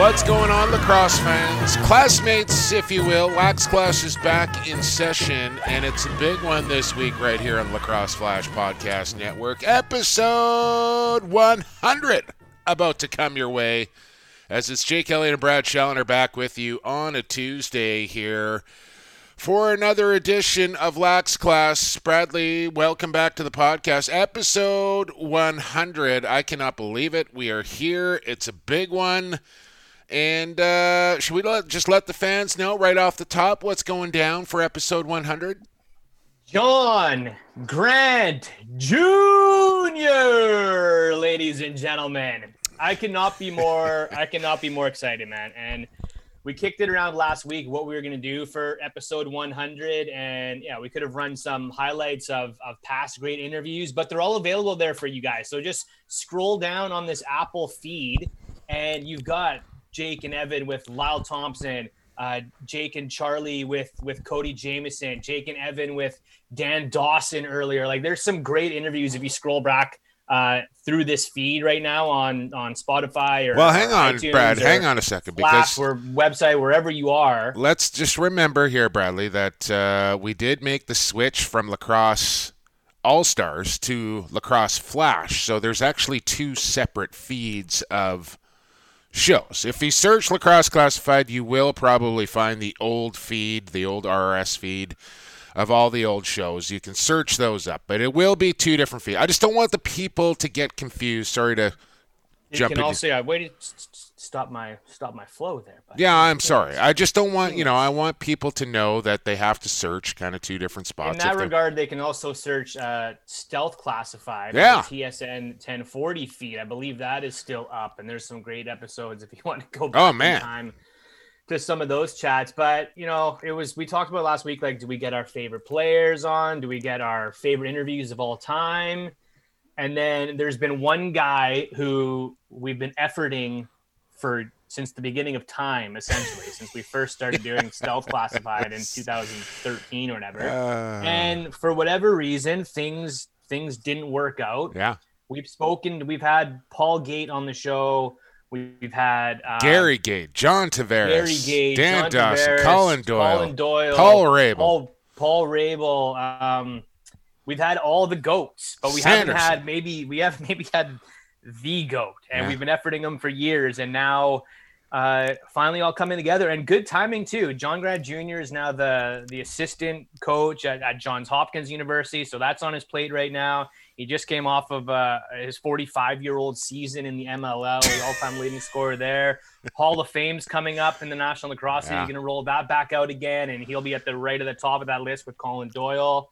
What's going on, lacrosse fans? Classmates, if you will. Lax Class is back in session, and it's a big one this week right here on Lacrosse Flash Podcast Network. Episode 100 about to come your way. As it's Jake Elliott and Brad Challoner back with you on a Tuesday here for another edition of Lax Class. Bradley, welcome back to the podcast. Episode 100. I cannot believe it. We are here. It's a big one. And uh, should we let, just let the fans know right off the top what's going down for episode 100? John Grant Jr., ladies and gentlemen. I cannot be more I cannot be more excited, man. And we kicked it around last week what we were going to do for episode 100 and yeah, we could have run some highlights of of past great interviews, but they're all available there for you guys. So just scroll down on this Apple feed and you've got Jake and Evan with Lyle Thompson, uh, Jake and Charlie with with Cody Jamieson, Jake and Evan with Dan Dawson earlier. Like there's some great interviews if you scroll back uh, through this feed right now on on Spotify or well, hang on, iTunes Brad, hang on a second Flash because or website wherever you are. let's just remember here, Bradley, that uh, we did make the switch from lacrosse all stars to lacrosse flash. So there's actually two separate feeds of shows. If you search lacrosse classified, you will probably find the old feed, the old RRS feed of all the old shows. You can search those up, but it will be two different feeds. I just don't want the people to get confused. Sorry to You jump can into- also yeah, wait s- s- stop my stop my flow there. But Yeah, I'm sorry. I just don't want, you know, I want people to know that they have to search kind of two different spots. In that regard, they can also search uh, Stealth Classified, Yeah. TSN 1040 feed. I believe that is still up, and there's some great episodes if you want to go back Oh, in man. time to some of those chats. But you know, it was we talked about last week. Like, do we get our favorite players on? Do we get our favorite interviews of all time? And then there's been one guy who we've been efforting for since the beginning of time, essentially, since we first started doing Stealth Classified in 2013 or whatever Uh, and for whatever reason things things didn't work out yeah. we've spoken we've had paul gait on the show we've had uh, Gary Gait, John Tavares, gary gait Dan John Dawson, Tavares, Colin Doyle, colin doyle Paul Rabil. paul, paul rabil um we've had all the goats but we Sanderson. haven't had maybe we have maybe had the goat and Yeah. we've been efforting them for years and now uh, finally all coming together and good timing too. John Grant Jr. is now the the assistant coach at, at Johns Hopkins University, so that's on his plate right now. He just came off of uh, his 45 year old season in the MLL, the all time leading scorer there. Hall of Fame's coming up in the National Lacrosse League. Yeah. He's going to roll that back out again, and he'll be at the right of the top of that list with Colin Doyle.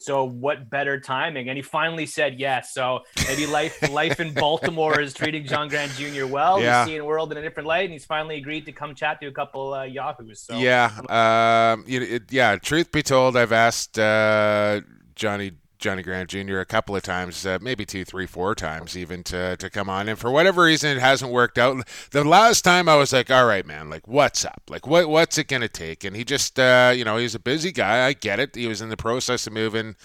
So what better timing? And he finally said yes. So maybe life life in Baltimore is treating John Grant Jr. well. Yeah. He's seeing the world in a different light, and he's finally agreed to come chat to a couple uh, yahoos. So yeah. Um, know, it, yeah. Truth be told, I've asked uh, Johnny Johnny Grant Jr. a couple of times, uh, maybe two, three, four times even to to come on, and for whatever reason, it hasn't worked out. The last time I was like, "All right, man, like what's up? Like what what's it gonna take?" And he just, uh, you know, he's a busy guy. I get it. He was in the process of moving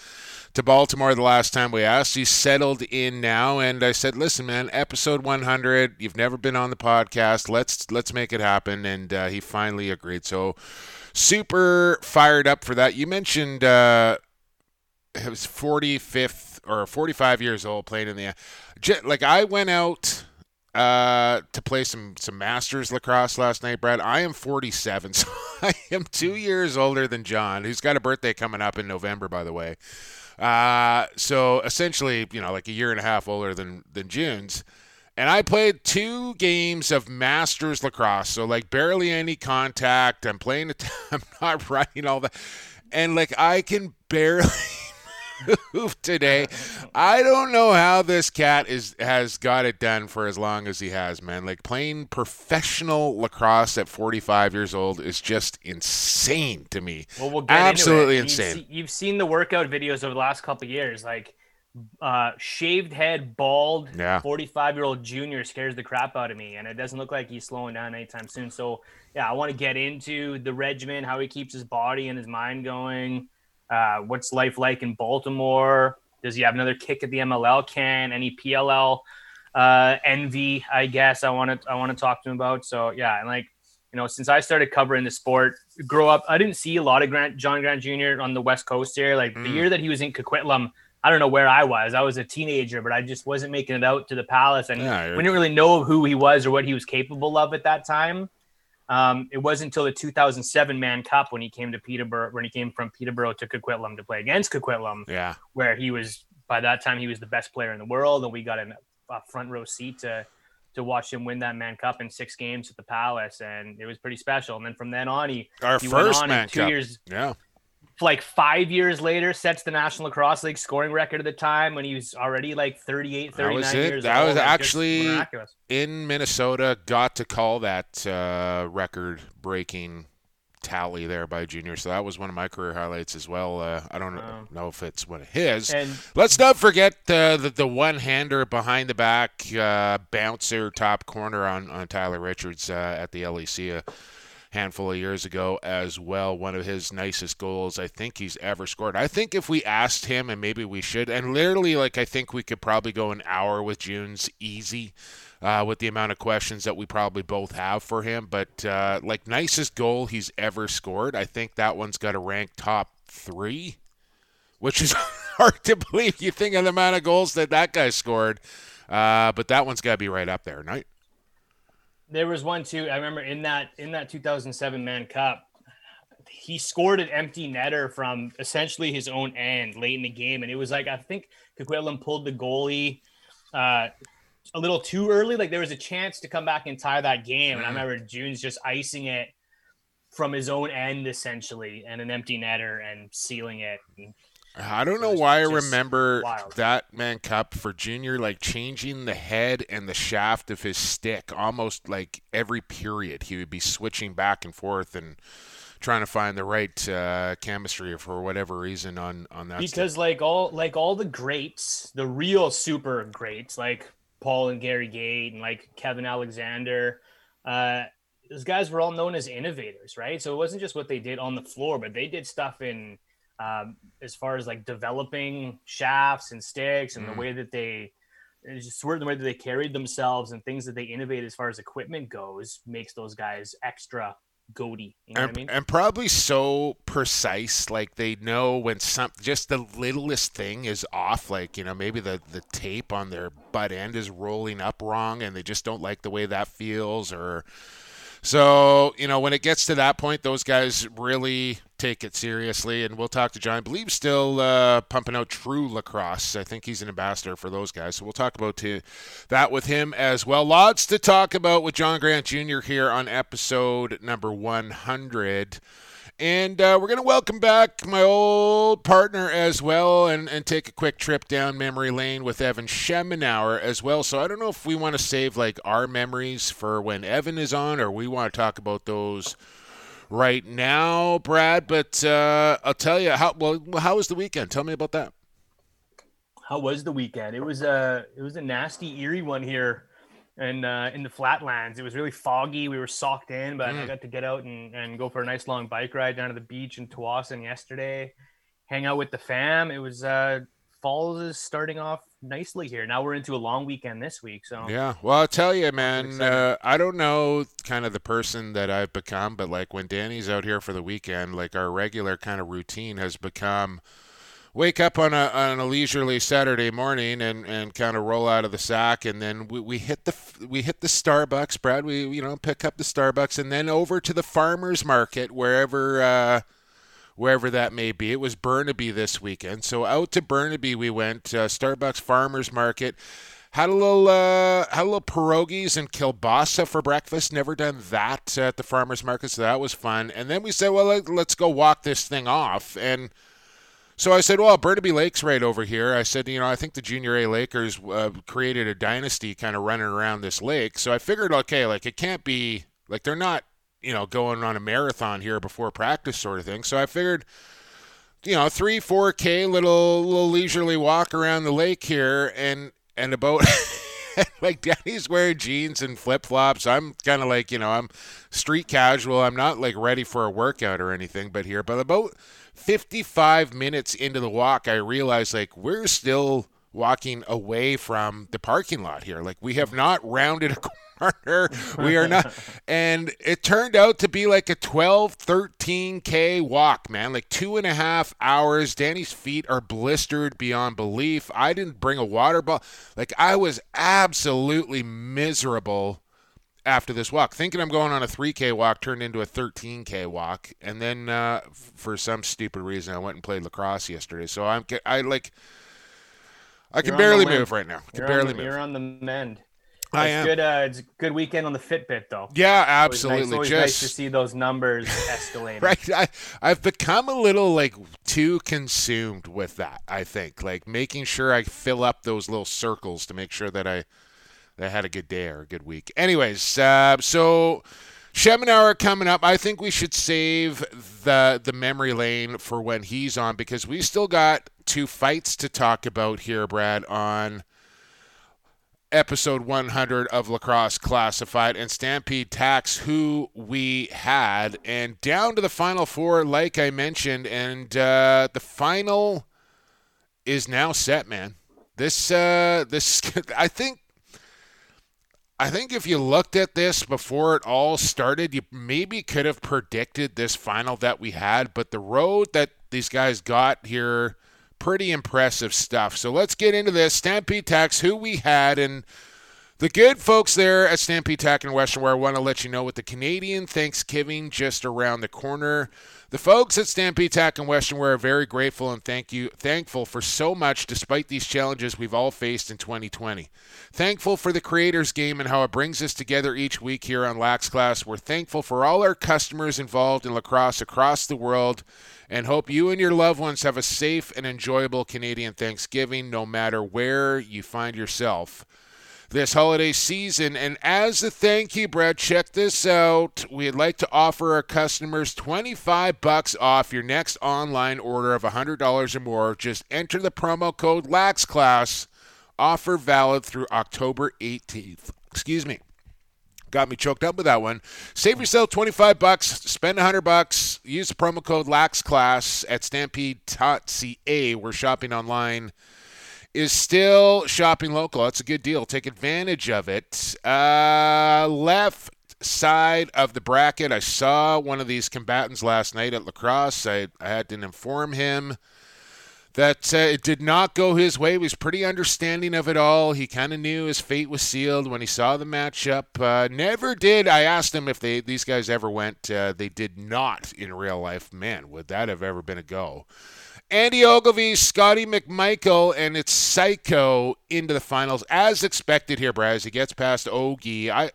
to Baltimore the last time we asked. He's settled in now, and I said, "Listen, man, episode 100. You've never been on the podcast. Let's let's make it happen." And uh, he finally agreed. So super fired up for that. You mentioned uh, it was 45th or 45 years old playing in the like I went out uh, to play some some Masters lacrosse last night, Brad. I am 47, so I am two years older than John, who's got a birthday coming up in November, by the way. Uh, so essentially, you know, like a year and a half older than than June's. And I played two games of Masters lacrosse, so like barely any contact. I'm playing, it, I'm not running all that, and like I can barely today. I don't know how this cat is has got it done for as long as he has, man. Like playing professional lacrosse at 45 years old is just insane to me. Well, we'll get Absolutely into it. insane. You've, see, you've seen the workout videos over the last couple of years, like uh, shaved head, bald, Yeah. 45 year old junior scares the crap out of me, and it doesn't look like he's slowing down anytime soon. So, yeah, I want to get into the regimen, how he keeps his body and his mind going. Uh, what's life like in Baltimore? Does he have another kick at the MLL? Can any PLL uh, envy? I guess I want to I want to talk to him about. So yeah, and like you know, since I started covering the sport, grow up, I didn't see a lot of Grant John Grant Jr. on the West Coast here. Like the Mm. year that he was in Coquitlam, I don't know where I was. I was a teenager, but I just wasn't making it out to the palace, and Yeah, we didn't really know who he was or what he was capable of at that time. Um, it wasn't until the 2007 Mann Cup when he came to Peterborough, when he came from Peterborough to Coquitlam to play against Coquitlam, Yeah. where he was by that time he was the best player in the world, and we got an, a front row seat to to watch him win that Mann Cup in six games at the Palace, and it was pretty special. And then from then on, he Our he went first on man two cup. years, Yeah. Like five years later, sets the National Lacrosse League scoring record at the time when he was already like 38, That was 39 it. years That old. That was actually- in Minnesota got to call that uh, record breaking tally there by Junior. So that was one of my career highlights as well. Uh, I don't know if it's one of his. And Let's not forget uh, the, the one hander behind the back uh, bouncer top corner on, on Tyler Richards uh, at the LEC a handful of years ago as well. One of his nicest goals I think he's ever scored. I think if we asked him, and maybe we should, and literally, like, I think we could probably go an hour with Junes easy. Uh, with the amount of questions that we probably both have for him, but uh, like nicest goal he's ever scored, I think that one's got to rank top three which is hard to believe. You think of the amount of goals that that guy scored, uh, but that one's got to be right up there, right? There was one too. I remember in that in that 2007 Mann Cup, he scored an empty netter from essentially his own end late in the game, and it was like I think Coquitlam pulled the goalie uh, a little too early. Like there was a chance to come back and tie that game, and I Mhm. remember June's just icing it from his own end essentially, and an empty netter and sealing it. And I don't know why I remember wild. that Mann Cup for Junior, like changing the head and the shaft of his stick almost like every period. He would be switching back and forth and trying to find the right uh, chemistry for whatever reason on on that. stick. because like all like all the greats, the real super greats, like Paul and Gary Gait and like Kevin Alexander, uh, those guys were all known as innovators, right? So it wasn't just what they did on the floor, but they did stuff in um, as far as like developing shafts and sticks and Mhm. the way that they just sort of the way that they carried themselves and things that they innovate as far as equipment goes makes those guys extra goaty. You know and, what I mean? and probably so precise like they know when some just the littlest thing is off like you know maybe the the tape on their butt end is rolling up wrong and they just don't like the way that feels or so you know when it gets to that point those guys really take it seriously and we'll talk to john. I believe still uh, pumping out true lacrosse. I think he's an ambassador for those guys. So we'll talk about to, that with him as well. Lots to talk about with john grant jr here on episode number 100 and uh, we're going to welcome back my old partner as well and, and take a quick trip down memory lane with Evan Schemenauer as well. So I don't know if we want to save like our memories for when Evan is on or we want to talk about those right now, Brad. But uh, I'll tell you, how, well, how was the weekend? Tell me about that. How was the weekend? It was a it was a nasty, eerie one here, and uh, in the flatlands. It was really foggy. We were socked in, but I Mm. got to get out and, and go for a nice long bike ride down to the beach in Tsawwassen yesterday. Hang out with the fam. It was uh, fall is starting off nicely here. Now we're into a long weekend this week, so Yeah. Well, I'll tell you, man. Uh, I don't know kind of the person that I've become, but like when Danny's out here for the weekend, like our regular kind of routine has become wake up on a on a leisurely Saturday morning and, and kind of roll out of the sack, and then we, we hit the we hit the Starbucks, Brad. We you know pick up the Starbucks, and then over to the farmers market wherever. Uh, wherever that may be. It was Burnaby this weekend. So out to Burnaby we went, uh, Starbucks Farmers Market. Had a little uh, had a little pierogies and kielbasa for breakfast. Never done that at the farmers market, so that was fun. And then we said, well, let, let's go walk this thing off. And So I said, well, Burnaby Lake's right over here. I said, you know, I think the Junior A Lakers uh, created a dynasty kind of running around this lake. So I figured, okay, like it can't be like they're not, you know, going on a marathon here before practice sort of thing. So I figured, you know, three, four K little little leisurely walk around the lake here, and and about. like Danny's wearing jeans and flip flops. I'm kind of like, you know, I'm street casual. I'm not like ready for a workout or anything, but here, but about 55 minutes into the walk, I realized like we're still walking away from the parking lot here. Like we have not rounded a corner. We are not. and it turned out to be like a 12, 13K walk, man. Like two and a half hours. Danny's feet are blistered beyond belief. I didn't bring a water bottle. Like I was absolutely miserable after this walk, thinking I'm going on a 3K walk, turned into a 13K walk, and then uh, for some stupid reason, I went and played lacrosse yesterday. So I'm I like I can barely move right now. I can you're barely the, move. You're on the mend. I it's am. Good, uh, it's a good weekend on the Fitbit, though. Yeah, It's always nice- absolutely. always Just nice to see those numbers escalate. right. I, I've become a little like too consumed with that. I think like making sure I fill up those little circles to make sure that I that I had a good day or a good week. Anyways, uh, so Schemenauer coming up. I think we should save the the memory lane for when he's on because we still got two fights to talk about here, Brad, on episode 100 of Lacrosse Classified and Stampede Tack, who we had, and down to the final four, like I mentioned, and uh, the final is now set, man. This, uh, this, I think. I think if you looked at this before it all started, you maybe could have predicted this final that we had, but the road that these guys got here pretty impressive stuff. So let's get into this. Stampede Tack, who we had, and the good folks there at Stampede Tack and Western Wear want to let you know with the Canadian Thanksgiving just around the corner. The folks at Stampede Tack and Western Wear are very grateful and thank you thankful for so much despite these challenges we've all faced in 2020. Thankful for the creators game and how it brings us together each week here on Lax Class. We're thankful for all our customers involved in lacrosse across the world and hope you and your loved ones have a safe and enjoyable Canadian Thanksgiving no matter where you find yourself this holiday season. And as a thank you, Brad, check this out. We'd like to offer our customers 25 bucks off your next online order of $100 or more. Just enter the promo code LAXClass. Offer valid through October 18th. Excuse me. Got me choked up with that one. Save yourself 25 bucks, spend 100 bucks, use the promo code LAXClass at stampede.ca. We're shopping online is still shopping local. That's a good deal. Take advantage of it. Uh, left side of the bracket, I saw one of these combatants last night at lacrosse. I, I had to inform him that uh, it did not go his way. He was pretty understanding of it all. He kind of knew his fate was sealed when he saw the matchup. Uh, never did. I asked him if they these guys ever went. Uh, they did not in real life. Man, would that have ever been a go? Andy Ogilvy, Scotty McMichael, and it's Psycho into the finals as expected here, Brad. As he gets past Ogie, I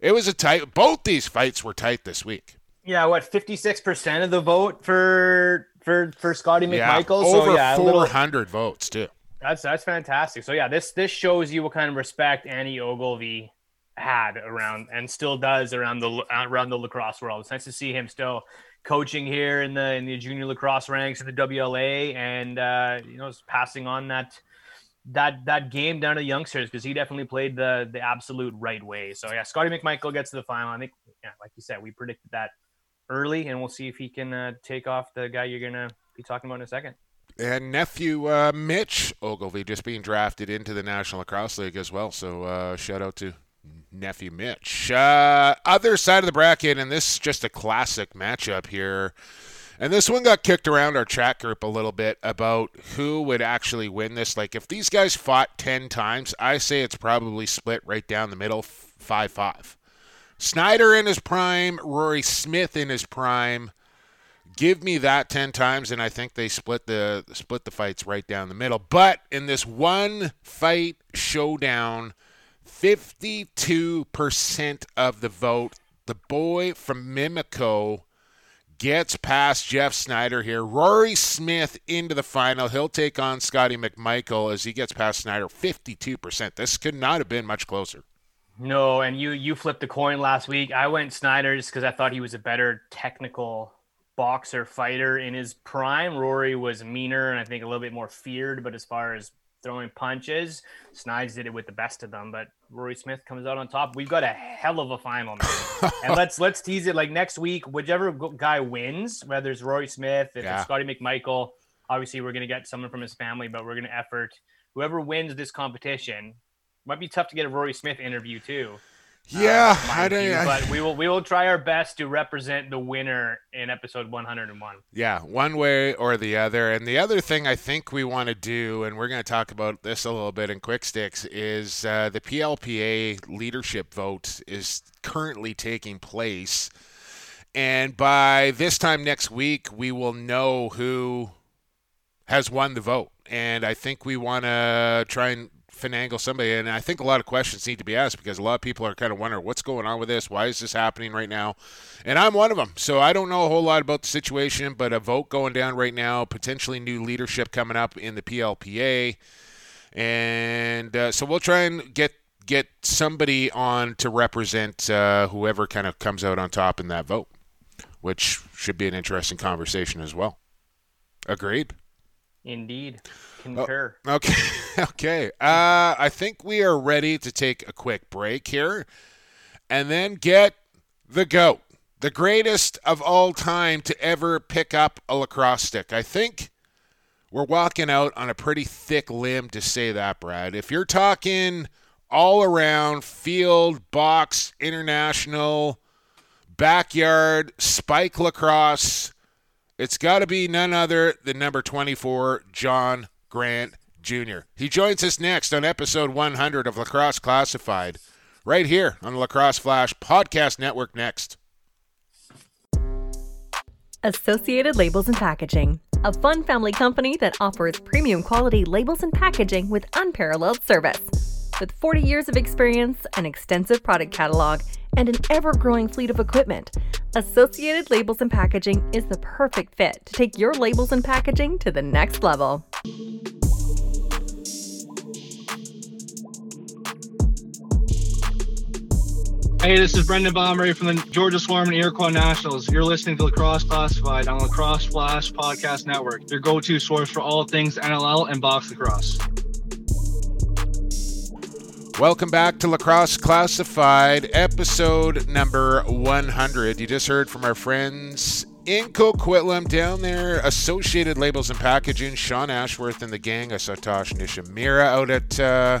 it was a tight. Both these fights were tight this week. Yeah, what fifty six percent of the vote for for for Scotty Yeah, McMichael? over so yeah, a little- four hundred votes too. That's that's fantastic. So yeah, this this shows you what kind of respect Andy Ogilvy had around and still does around the around the lacrosse world. It's nice to see him still coaching here in the in the junior lacrosse ranks in the WLA and uh, you know passing on that that that game down to the youngsters because he definitely played the the absolute right way. So yeah, Scotty McMichael gets to the final. I think yeah, like you said, we predicted that early, and we'll see if he can uh, take off the guy you're gonna be talking about in a second. And nephew uh, Mitch Ogilvy just being drafted into the National Lacrosse League as well. So uh, shout out to nephew Mitch. Uh, other side of the bracket, and this is just a classic matchup here. And this one got kicked around our chat group a little bit about who would actually win this. Like, if these guys fought 10 times, I say it's probably split right down the middle 5 5. Snyder in his prime, Rory Smith in his prime. Give me that 10 times, and I think they split the split the fights right down the middle. But in this one fight showdown, 52% of the vote, the boy from Mimico gets past Jeff Snyder here. Rory Smith into the final. He'll take on Scotty McMichael as he gets past Snyder 52%. This could not have been much closer. No, and you you flipped the coin last week. I went Snyder just because I thought he was a better technical boxer fighter in his prime. Rory was meaner and I think a little bit more feared, but as far as throwing punches, Snides did it with the best of them. But Rory Smith comes out on top. We've got a hell of a final, man. and let's let's tease it like next week, whichever guy wins, whether it's Rory Smith, if yeah. it's Scotty McMichael. Obviously, we're gonna get someone from his family, but we're gonna effort whoever wins this competition. Might be tough to get a Rory Smith interview too. Yeah, uh, I don't. but we will we will try our best to represent the winner in episode 101. Yeah, one way or the other. And the other thing I think we want to do, and we're going to talk about this a little bit in quick sticks, is uh, the PLPA leadership vote is currently taking place, and by this time next week, we will know who has won the vote. And I think we want to try and finagle somebody. And I think a lot of questions need to be asked because a lot of people are kind of wondering what's going on with this. Why is this happening right now? And I'm one of them. So I don't know a whole lot about the situation, but a vote going down right now, potentially new leadership coming up in the PLPA. And uh, so we'll try and get get somebody on to represent uh, whoever kind of comes out on top in that vote, which should be an interesting conversation as well. Agreed. Indeed. Concur. Oh, okay. okay. Uh, I think we are ready to take a quick break here and then get the GOAT, the greatest of all time to ever pick up a lacrosse stick. I think we're walking out on a pretty thick limb to say that, Brad. If you're talking all around field, box, international, backyard, spike lacrosse, it's got to be none other than number 24, John Grant Jr. He joins us next on episode 100 of Lacrosse Classified, right here on the Lacrosse Flash Podcast Network next. Associated Labels and Packaging, a fun family company that offers premium quality labels and packaging with unparalleled service. With 40 years of experience, an extensive product catalog, and an ever growing fleet of equipment, Associated Labels and Packaging is the perfect fit to take your labels and packaging to the next level. Hey, this is Brendan Bomberry from the Georgia Swarm and Iroquois Nationals. You're listening to Lacrosse Classified on Lacrosse Flash Podcast Network, your go-to source for all things NLL and box lacrosse. Welcome back to Lacrosse Classified, episode number 100. You just heard from our friends in Coquitlam down there, Associated Labels and Packaging, Sean Ashworth and the gang. I saw Tosh Nishimura out at uh,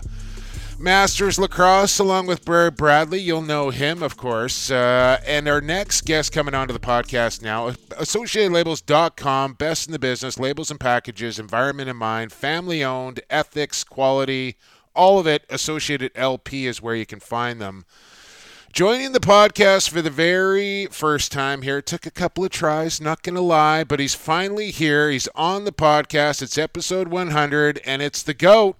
Masters Lacrosse along with Barry Bradley. You'll know him, of course. Uh, and our next guest coming onto the podcast now, AssociatedLabels.com, best in the business, labels and packages, environment in mind, family owned, ethics, quality, all of it, Associated LP is where you can find them. Joining the podcast for the very first time here. It took a couple of tries, not going to lie, but he's finally here. He's on the podcast. It's episode 100, and it's the GOAT.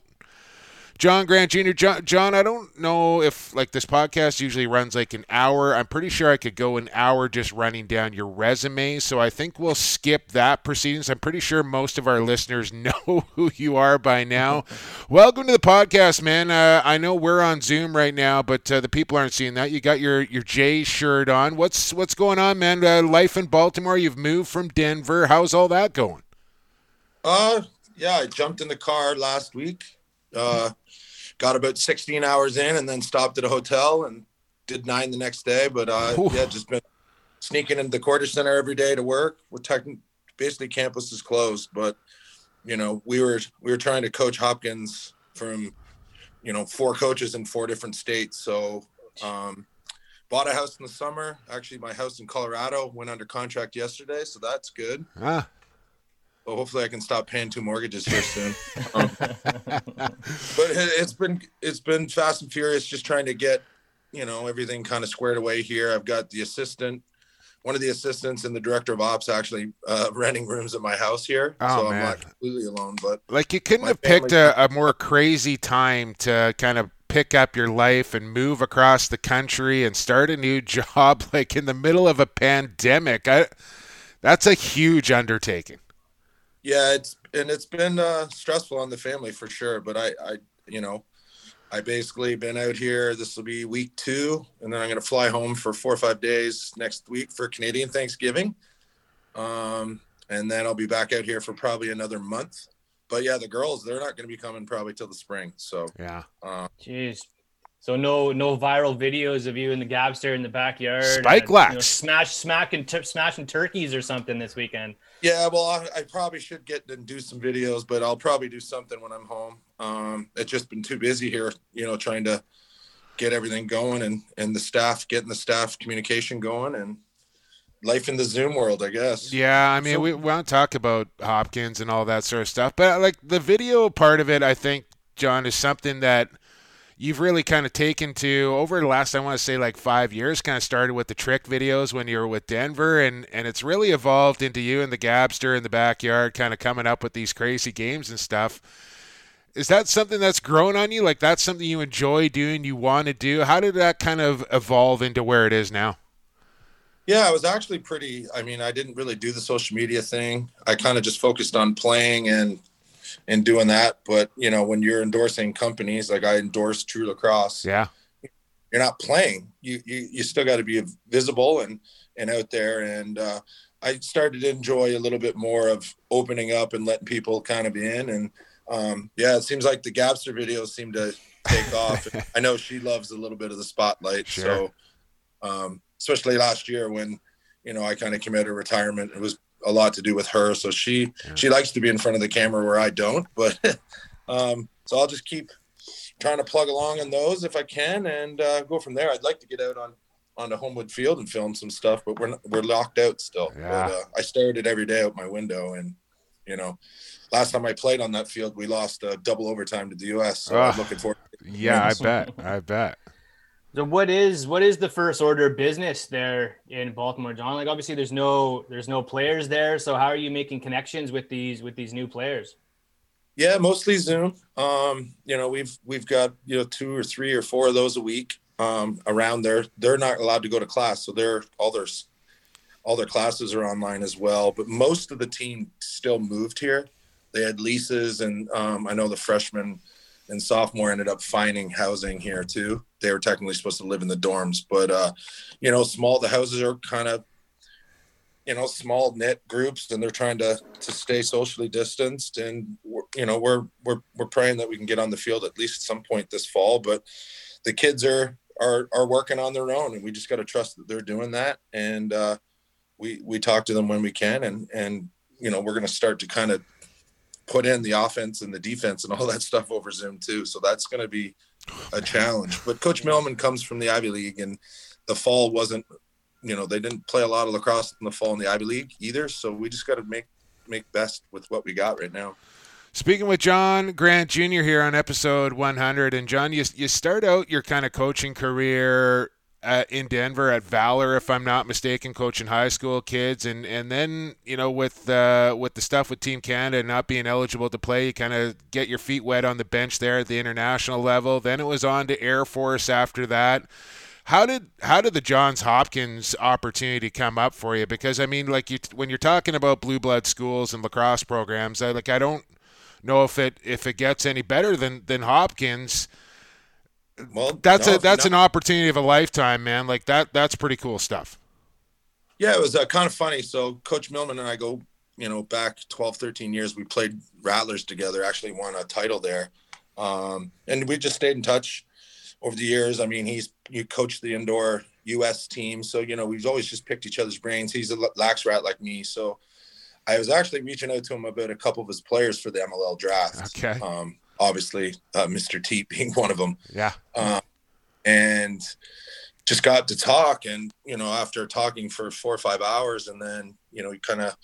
John Grant Jr. John, John, I don't know if like this podcast usually runs like an hour. I'm pretty sure I could go an hour just running down your resume. So I think we'll skip that proceedings. I'm pretty sure most of our listeners know who you are by now. Welcome to the podcast, man. Uh, I know we're on Zoom right now, but uh, the people aren't seeing that. You got your your J shirt on. What's what's going on, man? Uh, life in Baltimore. You've moved from Denver. How's all that going? Uh, yeah, I jumped in the car last week. Uh, got about 16 hours in and then stopped at a hotel and did nine the next day. But uh, yeah, just been sneaking into the Cordish center every day to work. We're technically basically campus is closed, but you know we were we were trying to coach Hopkins from you know four coaches in four different states. So um, bought a house in the summer. Actually, my house in Colorado went under contract yesterday, so that's good. Ah. Well, hopefully I can stop paying two mortgages here soon. Um, but it's been it's been fast and furious, just trying to get you know everything kind of squared away here. I've got the assistant, one of the assistants, and the director of ops actually uh, renting rooms at my house here, oh, so man. I'm not completely alone. But like you couldn't have picked a, a more crazy time to kind of pick up your life and move across the country and start a new job like in the middle of a pandemic. I That's a huge undertaking. Yeah, it's and it's been uh, stressful on the family for sure. But I, I, you know, I basically been out here. This will be week two, and then I'm going to fly home for four or five days next week for Canadian Thanksgiving. Um, and then I'll be back out here for probably another month. But yeah, the girls they're not going to be coming probably till the spring. So yeah, um, jeez. So no no viral videos of you in the Gabster in the backyard. Spike lax. You know, smash smacking t- smashing turkeys or something this weekend. Yeah, well, I, I, probably should get and do some videos, but I'll probably do something when I'm home. Um, it's just been too busy here, you know, trying to get everything going and and the staff getting the staff communication going and life in the Zoom world, I guess. Yeah, I mean, so, we, we won't talk about Hopkins and all that sort of stuff, but like the video part of it, I think, John, is something that you've really kind of taken to over the last, I want to say, like five years. Kind of started with the trick videos when you were with Denver, and and it's really evolved into you and the Gabster in the backyard, kind of coming up with these crazy games and stuff. Is that something that's grown on you? Like that's something you enjoy doing, you want to do? How did that kind of evolve into where it is now? Yeah, I was actually pretty. I mean, I didn't really do the social media thing. I kind of just focused on playing and and doing that. But you know, when you're endorsing companies like I endorse True Lacrosse, yeah, you're not playing. You you you still got to be visible and and out there. And uh, I started to enjoy a little bit more of opening up and letting people kind of in. And um, yeah, it seems like the Gabster videos seem to take off. I know she loves a little bit of the spotlight, sure. so. Um, especially last year when you know I kind of came out of retirement. It was a lot to do with her, so she yeah. she likes to be in front of the camera where I don't. But um, so I'll just keep trying to plug along on those if I can and uh, go from there. I'd like to get out on on the Homewood Field and film some stuff, but we're we're locked out still. Yeah. But, uh, I stare at it every day out my window, and you know, last time I played on that field, we lost a double overtime to the U.S. So uh, I'm looking forward. yeah, I bet. I bet. So what is what is the first order business there in Baltimore, John? Like obviously there's no there's no players there. So how are you making connections with these with these new players? Yeah, mostly Zoom. Um, you know, we've we've got you know two or three or four of those a week um, around there. They're not allowed to go to class, so they're all their all their classes are online as well. But most of the team still moved here. They had leases, and um, I know the freshmen and sophomore ended up finding housing here too. They were technically supposed to live in the dorms, but uh, you know, small the houses are kind of you know small knit groups, and they're trying to to stay socially distanced. And you know, we're we're we're praying that we can get on the field at least at some point this fall. But the kids are are are working on their own, and we just got to trust that they're doing that. And uh, we we talk to them when we can, and and you know, we're going to start to kind of put in the offense and the defense and all that stuff over Zoom too. So that's going to be a challenge. But Coach Milliman comes from the Ivy League, and the fall wasn't, you know, they didn't play a lot of lacrosse in the fall in the Ivy League either. So we just got to make make best with what we got right now. Speaking with John Grant Jr. here on episode 100, and John, you you start out your kind of coaching career at, in Denver at Valor, if I'm not mistaken, coaching high school kids, and and then you know with uh, with the stuff with Team Canada not being eligible to play, you kind of get your feet wet on the bench there at the international level. Then it was on to Air Force after that. How did how did the Johns Hopkins opportunity come up for you? Because I mean, like you, when you're talking about blue blood schools and lacrosse programs, I, like I don't know if it if it gets any better than than Hopkins well, that's no, a that's an opportunity of a lifetime, man. Like that that's pretty cool stuff. Yeah, it was uh, kind of funny. So Coach Milliman and I go, you know, back 12, 13 years. We played Rattlers together. Actually, won a title there, um, and we just stayed in touch over the years. I mean, he's you coached the indoor U.S. team, so you know we've always just picked each other's brains. He's a lax rat like me, so I was actually reaching out to him about a couple of his players for the MLL draft. Okay. Um, obviously uh, Mr. T being one of them. Yeah. Um, and just got to talk, and you know, after talking for four or five hours, and then you know, he kind of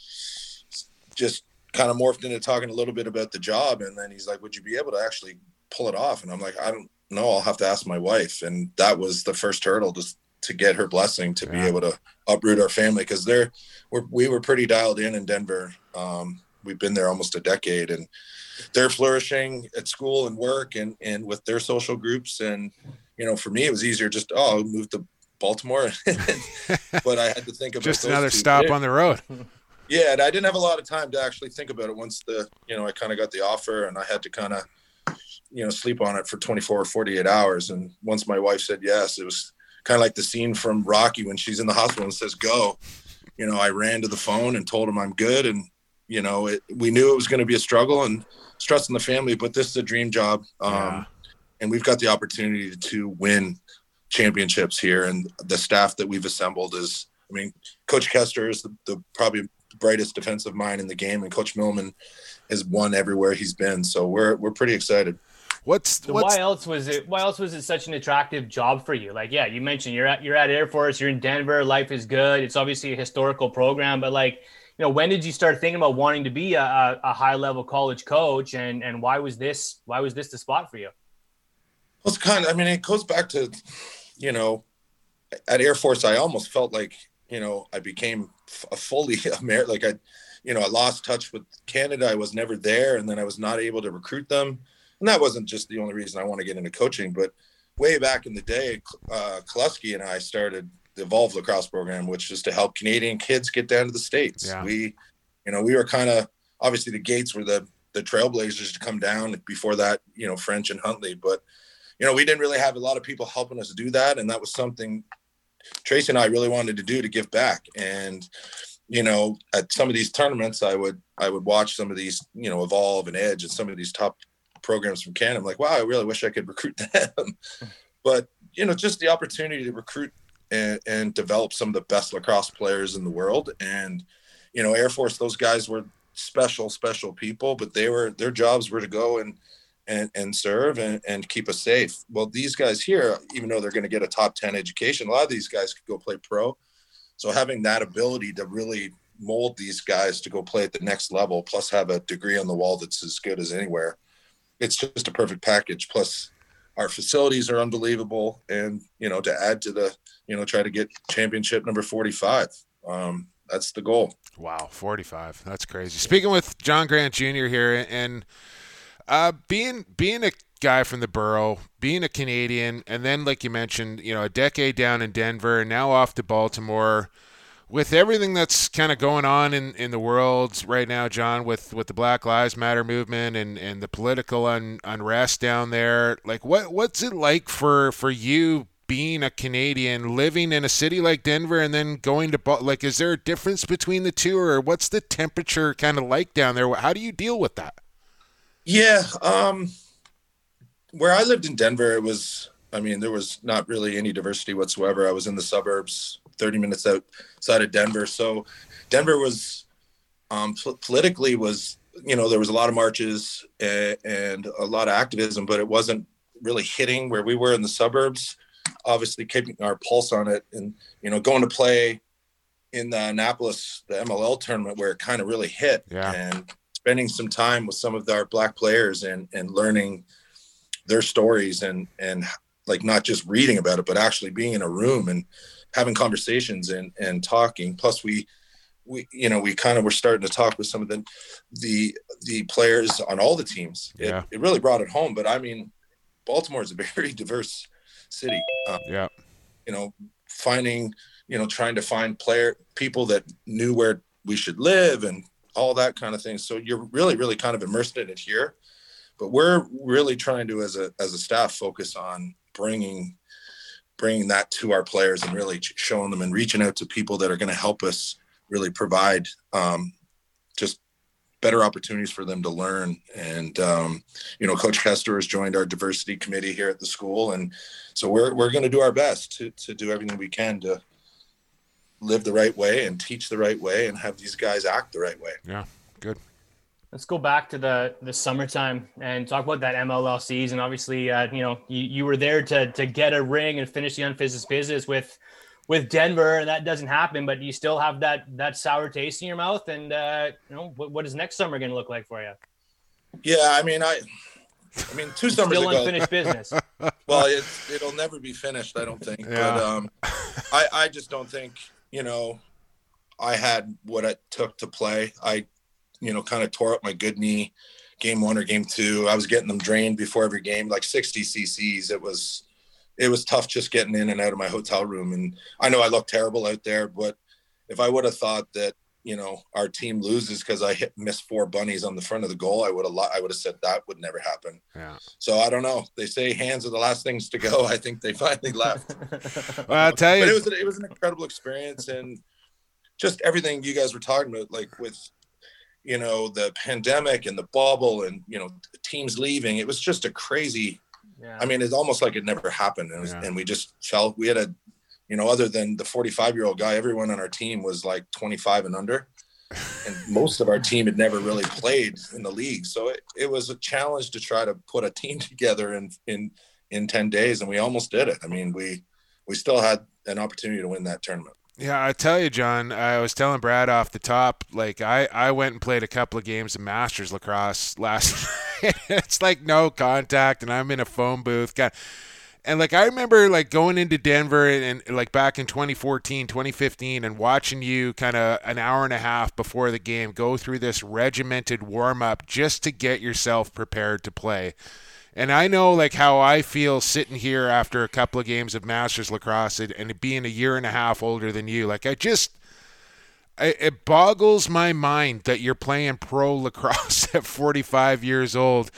just kind of morphed into talking a little bit about the job, and then he's like, "Would you be able to actually pull it off?" And I'm like, "I don't know. I'll have to ask my wife." And that was the first hurdle just to get her blessing to yeah. be able to uproot our family because they're we're, we were pretty dialed in in Denver. Um, we've been there almost a decade, and they're flourishing at school and work and and with their social groups and you know for me it was easier just oh move to baltimore but i had to think about just another stop on the road Yeah, I didn't have a lot of time to actually think about it once the you know I kind of got the offer and I had to kind of you know sleep on it for 24 or 48 hours. And once my wife said yes, it was kind of like the scene from Rocky when she's in the hospital and says go. You know, I ran to the phone and told him I'm good, and you know, it, we knew it was going to be a struggle and stress in the family, but this is a dream job. Um, yeah. And we've got the opportunity to win championships here. And the staff that we've assembled is, I mean, Coach Kester is the, the probably brightest defensive mind in the game, and Coach Milliman has won everywhere he's been. So we're we're pretty excited. What's, so what's why else was it why else was it such an attractive job for you? Like, yeah, you mentioned you're at you're at Air Force, you're in Denver, life is good. It's obviously a historical program, but like you know, when did you start thinking about wanting to be a, a high level college coach, and and why was this why was this the spot for you? Well, it's kind of. I mean, it goes back to, you know, at Air Force, I almost felt like you know I became a fully American. Like I, you know, I lost touch with Canada. I was never there, and then I was not able to recruit them. And that wasn't just the only reason I want to get into coaching, but way back in the day, uh, Kelusky and I started the Evolve Lacrosse program, which is to help Canadian kids get down to the states. Yeah. We, you know, we were kind of obviously the Gaits were the the trailblazers to come down. Before that, you know, French and Huntley, but you know, we didn't really have a lot of people helping us do that, and that was something Tracy and I really wanted to do to give back. And you know, at some of these tournaments, I would I would watch some of these, you know, Evolve and Edge and some of these top programs from Canada. I'm like, wow, I really wish I could recruit them. but you know, just the opportunity to recruit and, and develop some of the best lacrosse players in the world. And, you know, Air Force, those guys were special, special people, but they were, their jobs were to go and, and, and serve and, and keep us safe. Well, these guys here, even though they're going to get a top 10 education, a lot of these guys could go play pro. So having that ability to really mold these guys to go play at the next level, plus have a degree on the wall that's as good as anywhere, it's just a perfect package. Plus, our facilities are unbelievable, and you know, to add to the you know, try to get championship number 45. Um, that's the goal. Wow, 45. That's crazy. Speaking with John Grant Jr. here, and uh, being being a guy from the borough, being a Canadian, and then like you mentioned, you know, a decade down in Denver, and now off to Baltimore. With everything that's kind of going on in, in the world right now, John, with, with the Black Lives Matter movement and, and the political un, unrest down there, like what what's it like for, for you being a Canadian, living in a city like Denver, and then going to like, is there a difference between the two, or what's the temperature kind of like down there? How do you deal with that? Yeah, um, where I lived in Denver, it was. I mean, there was not really any diversity whatsoever. I was in the suburbs, 30 minutes outside of Denver. So, Denver was um, politically was you know there was a lot of marches and, and a lot of activism, but it wasn't really hitting where we were in the suburbs obviously keeping our pulse on it and you know going to play in the Annapolis the MLL tournament where it kind of really hit yeah. and spending some time with some of our black players and and learning their stories and and like not just reading about it but actually being in a room and having conversations and and talking plus we we you know we kind of were starting to talk with some of the the the players on all the teams yeah. it, it really brought it home but i mean baltimore is a very diverse city. Um, yeah. You know, finding, you know, trying to find player people that knew where we should live and all that kind of thing. So you're really, really kind of immersed in it here. But we're really trying to, as a as a staff, focus on bringing bringing that to our players and really showing them and reaching out to people that are going to help us really provide um, just better opportunities for them to learn. And um, you know, Coach Kester has joined our diversity committee here at the school, and so we're we're going to do our best to to do everything we can to live the right way and teach the right way and have these guys act the right way. Yeah, good. Let's go back to the the summertime and talk about that MLL season. Obviously, uh, you know, you, you were there to to get a ring and finish the unfinished business with with Denver, and that doesn't happen. But you still have that that sour taste in your mouth. And uh, you know, what, what is next summer going to look like for you? Yeah, I mean, I, I mean, two summers still ago, unfinished business. well, it, it'll never be finished, I don't think. Yeah. But um, I, I just don't think you know, I had what it took to play. I, you know, kind of tore up my good knee, game one or game two. I was getting them drained before every game, like 60 cc's. It was it was tough just getting in and out of my hotel room. And I know I looked terrible out there, but if I would have thought that you know our team loses because I hit missed four bunnies on the front of the goal, I would have I would have said that would never happen. Yeah. So I don't know. They say hands are the last things to go. I think they finally left. well, I'll tell you, but it was it was an incredible experience and just everything you guys were talking about, like with you know the pandemic and the bubble and you know teams leaving. It was just a crazy. Yeah. I mean, it's almost like it never happened, and, was, yeah. and we just felt we had a you know, other than the 45 year old guy, everyone on our team was like 25 and under. And most of our team had never really played in the league. So it, it was a challenge to try to put a team together in, in, in 10 days. And we almost did it. I mean, we, we still had an opportunity to win that tournament. Yeah, I tell you, John, I was telling Brad off the top, like I, I went and played a couple of games of Masters lacrosse last night. it's like no contact and I'm in a phone booth. God, and like I remember like going into Denver and, and, like back in 2014, 2015 and watching you kind of an hour and a half before the game go through this regimented warm up just to get yourself prepared to play. And I know like how I feel sitting here after a couple of games of Masters lacrosse and, and being a year and a half older than you. Like I just it boggles my mind that you're playing pro lacrosse at 45 years old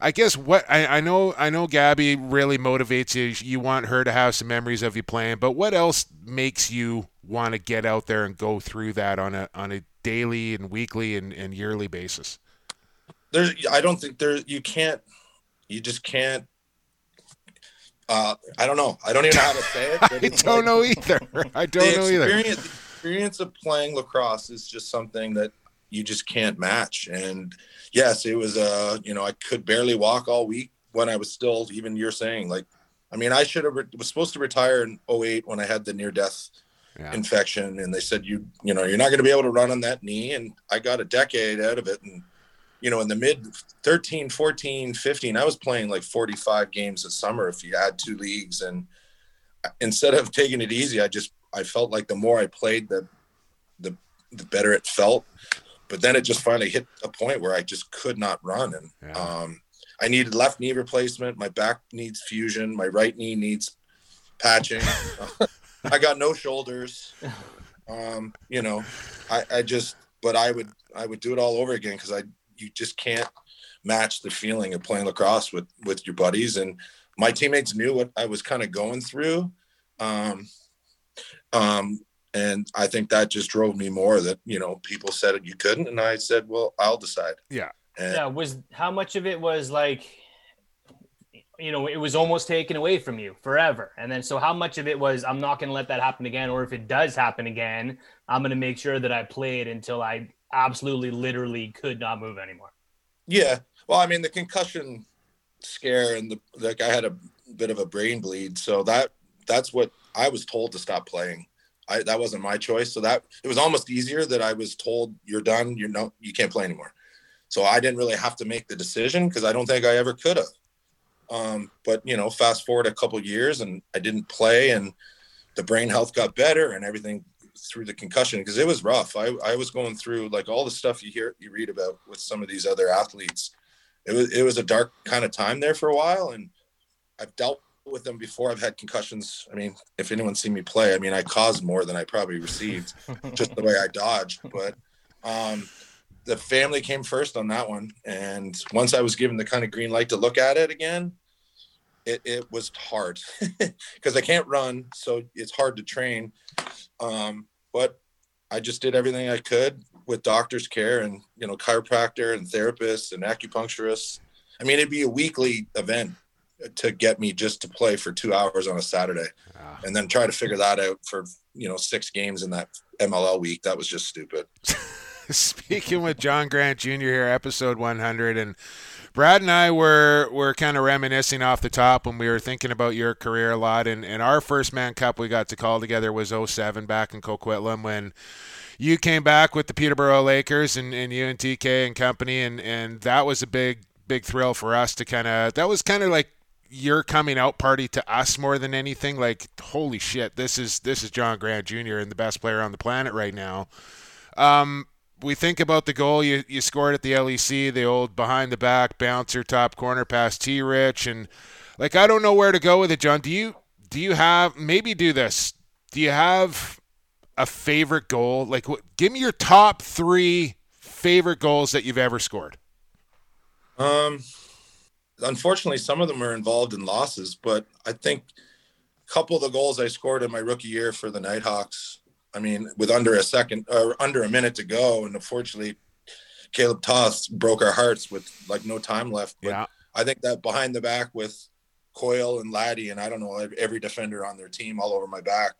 I guess what I, I know I know Gabby really motivates you. You want her to have some memories of you playing, but what else makes you want to get out there and go through that on a on a daily and weekly and, and yearly basis? There's I don't think there you can't you just can't uh, I don't know. I don't even know how to say it. I don't like, know either. I don't know either. The experience of playing lacrosse is just something that you just can't match. And yes, it was uh, you know, I could barely walk all week when I was still even you're saying like I mean, I should have re- was supposed to retire in 08 when I had the near death yeah. infection and they said you you know, you're not going to be able to run on that knee and I got a decade out of it and you know, in the mid 13, 14, 15, I was playing like 45 games a summer if you add two leagues and instead of taking it easy, I just I felt like the more I played the the the better it felt but then it just finally hit a point where I just could not run. And yeah. um, I needed left knee replacement. My back needs fusion. My right knee needs patching. I got no shoulders. Um, you know, I, I just, but I would, I would do it all over again because I, you just can't match the feeling of playing lacrosse with, with your buddies. And my teammates knew what I was kind of going through. Um, um, and I think that just drove me more that you know people said you couldn't, and I said, well, I'll decide. Yeah, and, yeah. Was how much of it was like, you know, it was almost taken away from you forever, and then so how much of it was I'm not going to let that happen again, or if it does happen again, I'm going to make sure that I play it until I absolutely, literally could not move anymore. Yeah, well, I mean, the concussion scare and the like, I had a bit of a brain bleed, so that that's what I was told to stop playing I, that wasn't my choice. So that it was almost easier that I was told you're done. You're no, you can't play anymore. So I didn't really have to make the decision because I don't think I ever could have. Um, but you know, fast forward a couple years and I didn't play and the brain health got better and everything through the concussion because it was rough. I, I was going through like all the stuff you hear, you read about with some of these other athletes. It was, it was a dark kind of time there for a while. And I've dealt with them before. I've had concussions. I mean, if anyone's seen me play, I mean, I caused more than I probably received, just the way I dodged. But um, the family came first on that one. And once I was given the kind of green light to look at it again, it, it was hard because I can't run. So it's hard to train. Um, but I just did everything I could with doctor's care and, you know, chiropractor and therapists and acupuncturists. I mean, it'd be a weekly event to get me just to play for two hours on a Saturday, ah. and then try to figure that out for you know six games in that MLL week. That was just stupid. Speaking with John Grant Jr. here, episode 100, and Brad and I were were kind of reminiscing off the top when we were thinking about your career a lot. And, and our first Mann Cup we got to call together was 07 back in Coquitlam when you came back with the Peterborough Lakers and, and you and TK and company. And, and that was a big, big thrill for us to kind of, that was kind of like your coming out party to us more than anything. Like, holy shit, this is this is John Grant Jr. and the best player on the planet right now. Um, we think about the goal you, you scored at the LEC, the old behind the back bouncer top corner pass T Rich, and like I don't know where to go with it, John. Do you do you have maybe do this? Do you have a favorite goal? Like, what, give me your top three favorite goals that you've ever scored. Um, unfortunately, some of them are involved in losses, but I think a couple of the goals I scored in my rookie year for the Knighthawks. I mean, with under a second or under a minute to go, and unfortunately, Kaleb Toth broke our hearts with like no time left. But Yeah. I think that behind the back with Coyle and Laddie, and I don't know every defender on their team all over my back.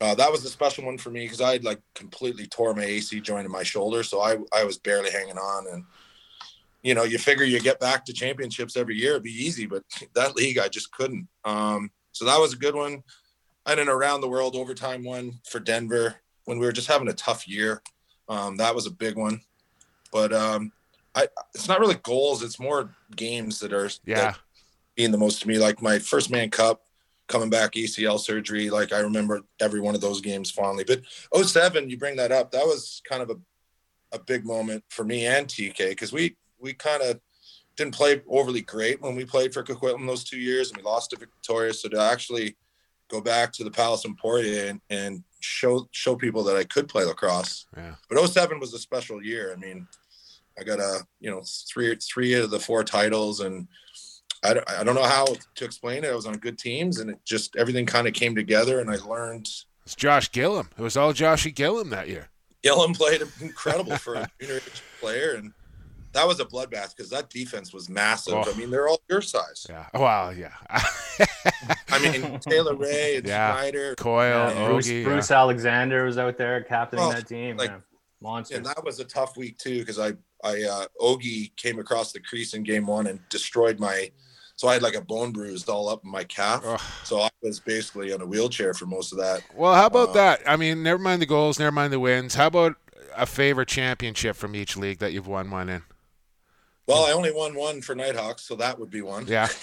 Uh, that was a special one for me because I had like completely tore my AC joint in my shoulder, so I I was barely hanging on. And you know, you figure you get back to championships every year, it'd be easy, but that league I just couldn't. Um, so that was a good one. Had an around the world overtime one for Denver when we were just having a tough year. Um, that was a big one, but um, I it's not really goals; it's more games that are Yeah. that mean the most to me. Like my first Mann Cup, coming back ACL surgery. Like I remember every one of those games fondly. But 07, you bring that up. That was kind of a, a big moment for me and TK because we we kind of didn't play overly great when we played for Coquitlam those two years and we lost to Victoria. So to actually go back to the Palace Emporia and, and show show people that I could play lacrosse. Yeah. But 07 was a special year. I mean, I got a you know three three of the four titles and I don't, I don't know how to explain it. I was on good teams and it just everything kind of came together and I learned. It's Josh Gillum. It was all Joshy Gillum that year. Gillum played incredible for a junior player and that was a bloodbath because that defense was massive. Oh. I mean, they're all your size. Yeah. Wow. Yeah. I mean, Taylor Ray and Yeah. Snyder. Coyle, Yeah, Bruce, Ogie. Bruce Alexander was out there captaining Well, that team. like- yeah. Monster. And that was a tough week too because I I uh, Ogie came across the crease in game one and destroyed my. So I had like a bone bruise all up in my calf. Ugh. So I was basically in a wheelchair for most of that. Well, how about Uh, that? I mean, never mind the goals, never mind the wins. How about a favorite championship from each league that you've won one in? Well, I only won one for Knighthawks, so that would be one. Yeah.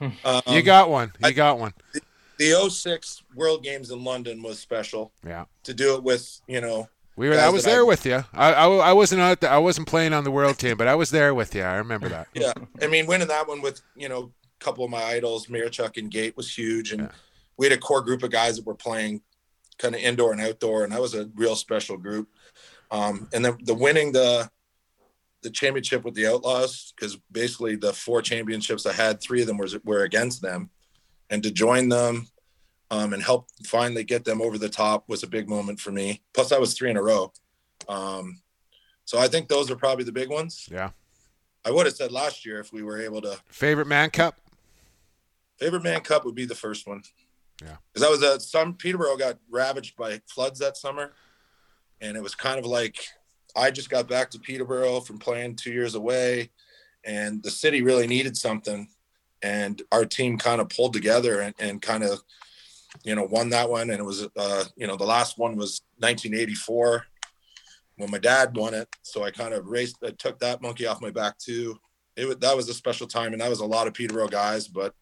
Um, you got one. You I- got one. the 06 World Games in London was special Yeah. to do it with, you know, We were. I was that I- there with you. I, I, I wasn't out. The, I wasn't playing on the world team, but I was there with you. I remember that. yeah. I mean, winning that one with, you know, a couple of my idols, Marechek and Gait was huge. And Yeah. we had a core group of guys that were playing kind of indoor and outdoor. And that was a real special group. Um, and then the winning the, the championship with the Outlaws, because basically the four championships I had, three of them was, were against them. And to join them um, and help finally get them over the top was a big moment for me. Plus, I was three in a row. Um, so I think those are probably the big ones. Yeah. I would have said last year if we were able to. Favorite Mann Cup. Favorite Mann Cup would be the first one. Yeah. Because that was a some Peterborough got ravaged by floods that summer, and it was kind of like I just got back to Peterborough from playing two years away, and the city really needed something, and our team kind of pulled together and, and kind of, you know, won that one, and it was uh, you know, the last one was 1984 when my dad won it, so I kind of raced, I took that monkey off my back too. It was, that was a special time, and that was a lot of Peterborough guys, but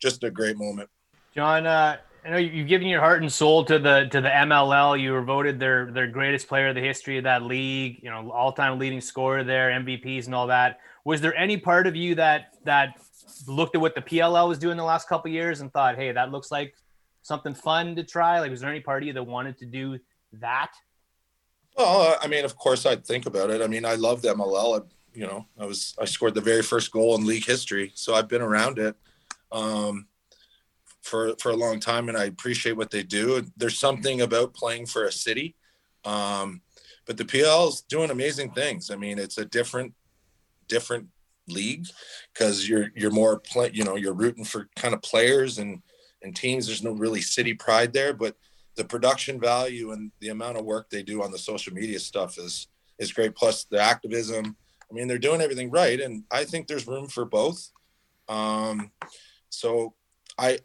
just a great moment. John, uh, I know you've given your heart and soul to the to the MLL. You were voted their their greatest player of the history of that league. You know, all time leading scorer there, MVPs and all that. Was there any part of you that that looked at what the PLL was doing the last couple years and thought, hey, that looks like something fun to try? Like, was there any part of you that wanted to do that? Well, I mean, of course, I'd think about it. I mean, I loved MLL. I, you know, I was I scored the very first goal in league history, so I've been around it um, for for a long time, and I appreciate what they do. There's something about playing for a city, um, but the PL is doing amazing things. I mean, it's a different different league because you're you're more play, you know, you're rooting for kind of players and and teams. There's no really city pride there, but the production value and the amount of work they do on the social media stuff is is great. Plus the activism. I mean, they're doing everything right, and I think there's room for both. Um, so I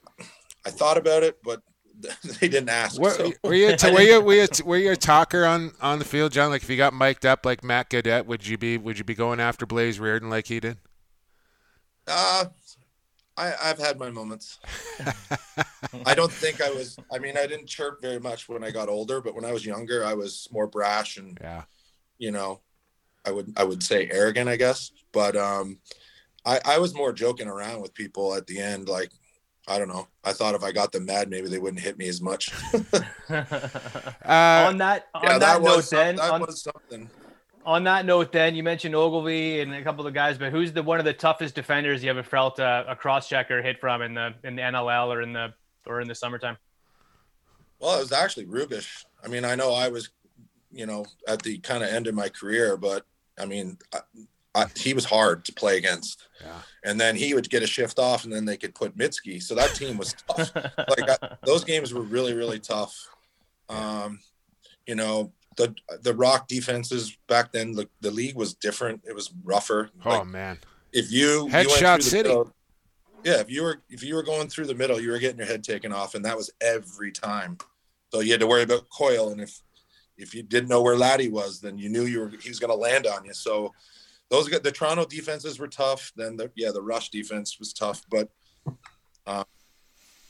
I thought about it, but they didn't ask. Were, so. were you I were you were you were you a talker on on the field, John? Like if you got mic'd up like Matt Gaudet, would you be would you be going after Blaze Riorden like he did? Uh, I, I've had my moments. I don't think I was. I mean, I didn't chirp very much when I got older, but when I was younger, I was more brash and Yeah. you know, I would I would say arrogant, I guess. But um, I I was more joking around with people at the end. Like I don't know. I thought if I got them mad, maybe they wouldn't hit me as much. Uh, on that on yeah, that, that, note, was then that on, was something. on that note, then you mentioned Ogilvy and a couple of the guys, but who's the one of the toughest defenders you ever felt uh, a cross checker hit from in the in the NLL or in the or in the summertime? Well, it was actually Rubisch. I mean, I know I was, you know, at the kind of end of my career, but I mean, I, I, he was hard to play against. Yeah. And then he would get a shift off, and then they could put Mitski. So that team was tough. like I, those games were really, really tough. Um, you know, the the Rock defenses back then, the, the league was different. It was rougher. oh Like, man, if you Headshot City. middle- yeah, if you were if you were going through the middle, you were getting your head taken off, and that was every time. So you had to worry about Coyle, and if if you didn't know where Laddie was, then you knew you were he was going to land on you. So those the Toronto defenses were tough. Then the yeah the rush defense was tough, but uh,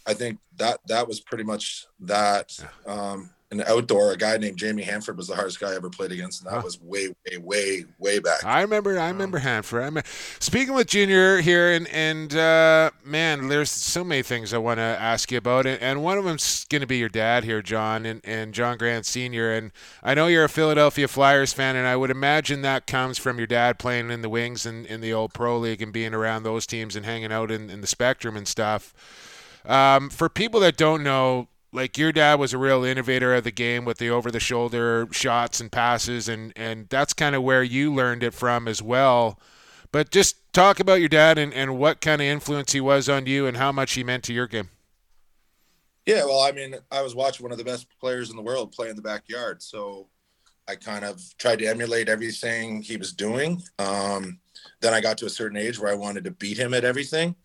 I think that that was pretty much that. Um, an outdoor, a guy named Jamie Hanford was the hardest guy I ever played against, and that Huh. was way, way, way, way back. I remember. I remember Hanford. I'm speaking with Junior here, and and uh, man, there's so many things I want to ask you about, and, and one of them's going to be your dad here, John, and, and John Grant Senior. And I know you're a Philadelphia Flyers fan, and I would imagine that comes from your dad playing in the wings and in the old pro league and being around those teams and hanging out in, in the spectrum and stuff. Um, for people that don't know, like your dad was a real innovator of the game with the over the shoulder shots and passes and and that's kind of where you learned it from as well but just talk about your dad and, and what kind of influence he was on you and how much he meant to your game Yeah, well, I mean, I was watching one of the best players in the world play in the backyard, so I kind of tried to emulate everything he was doing. Um, then I got to a certain age where I wanted to beat him at everything.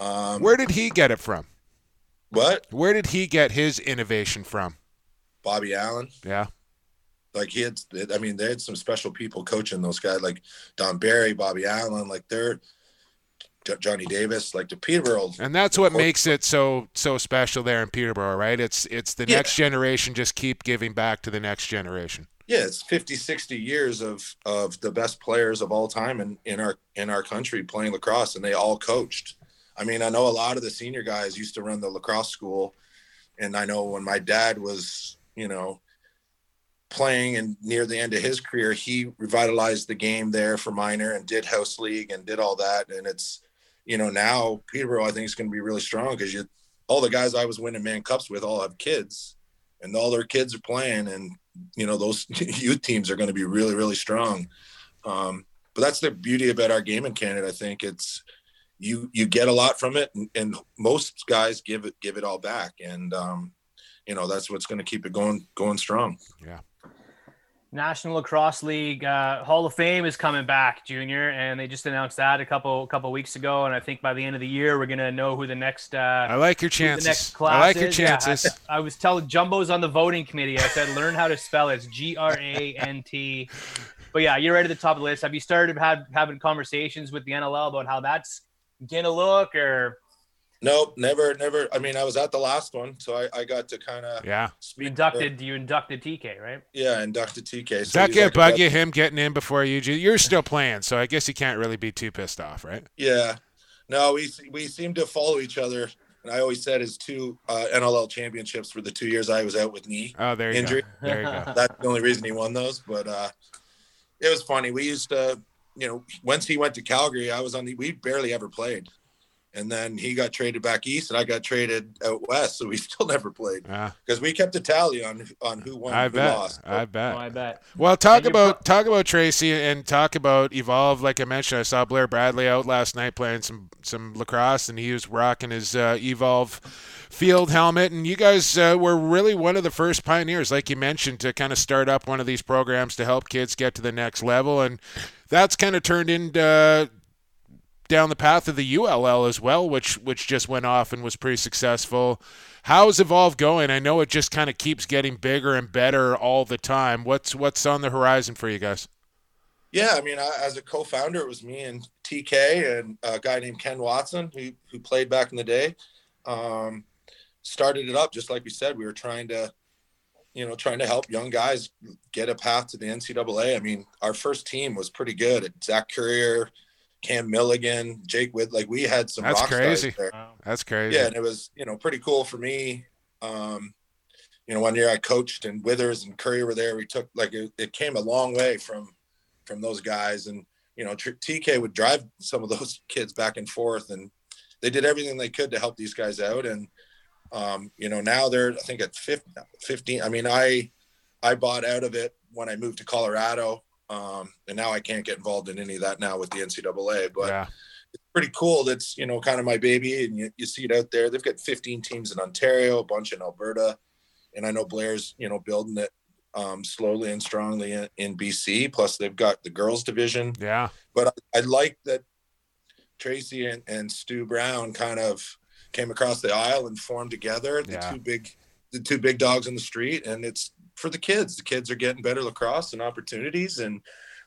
Um, where did he get it from what? where did he get his innovation from Bobby Allen. yeah Like he had, I mean, they had some special people coaching those guys, like Don Barry, Bobby Allen, like they're Johnny Davis, like the Peterborough. and that's what makes it so so special there in peterborough right it's it's the Yeah. next generation just keep giving back to the next generation yeah it's 50 60 years of of the best players of all time in in our in our country playing lacrosse and they all coached i mean i know a lot of the senior guys used to run the lacrosse school. And i know when my dad was you know playing and near the end of his career he revitalized the game there for minor and did house league and did all that. And it's you know now peterborough i think is going to be really strong because you all the guys i was winning Mann Cups with all have kids and all their kids are playing and you know those youth teams are going to be really really strong. Um, but that's the beauty about our game in canada i think. It's you you get a lot from it and, and most guys give it give it all back and um, you know that's what's going to keep it going going strong Yeah. National Lacrosse League uh, Hall of Fame is coming back, Junior, and they just announced that a couple couple weeks ago. And I think by the end of the year, we're gonna know who the next uh, i like your who the chances next i like your is. Yeah, I- chances I, was telling Jumbo's on the voting committee. I said, learn how to spell it. It's G R A N T. But yeah, you're right at the top of the list. Have you started have, having conversations with the NLL about how that's gonna look, or nope never never i mean i was at the last one so i, I got to kind of yeah you speak inducted you inducted TK, right? yeah inducted tk Does so that he's get like bug you, him getting in before you. You're still playing, so I guess you can't really be too pissed off, right? Yeah, no, we we seem to follow each other. And I always said his two uh, NLL championships were the two years I was out with knee. Oh, there you Injury. go. There you go. That's the only reason he won those. But uh, it was funny. We used to, you know, once he went to Calgary, I was on the. We barely ever played, and then he got traded back east, and I got traded out west, so we still never played Yeah, because we kept a tally on on who won, I who bet. lost. I Oh, bet. I bet. Well, talk And you're about talk about Tracy and talk about Evolve. Like I mentioned, I saw Blair Bradley out last night playing some some lacrosse, and he was rocking his uh, Evolve field helmet. And you guys uh, were really one of the first pioneers, like you mentioned, to kind of start up one of these programs to help kids get to the next level, and that's kind of turned into uh, down the path of the ULL as well, which which just went off and was pretty successful. How's Evolve going? I know it just kind of keeps getting bigger and better all the time. What's what's on the horizon for you guys? Yeah, I mean, I, as a co-founder, it was me and TK and a guy named Ken Watson who who played back in the day. Um, started it up just like we said. We were trying to, you know, trying to help young guys get a path to the NCAA. I mean, our first team was pretty good. Zach Currier, Cam Milligan, Jake Wood. Like we had some That's rock crazy. stars there. Wow. That's crazy. Yeah, and it was you know pretty cool for me. Um, you know, one year I coached and Withers and Curry were there. We took like it, it came a long way from from those guys, and you know TK would drive some of those kids back and forth, and they did everything they could to help these guys out. And um, you know now they're I think at 15, 15. I mean I I bought out of it when I moved to Colorado, um, and now I can't get involved in any of that now with the NCAA, but yeah. it's pretty cool. That's you know kind of my baby, and you, you see it out there. They've got 15 teams in Ontario, a bunch in Alberta, and I know Blair's you know building it um, slowly and strongly in, in BC. Plus they've got the girls division, Yeah. but I, I like that Tracy and, and Stu Brown kind of came across the aisle and formed together. The Yeah. two big, the two big dogs in the street, and it's for the kids. The kids are getting better lacrosse and opportunities, and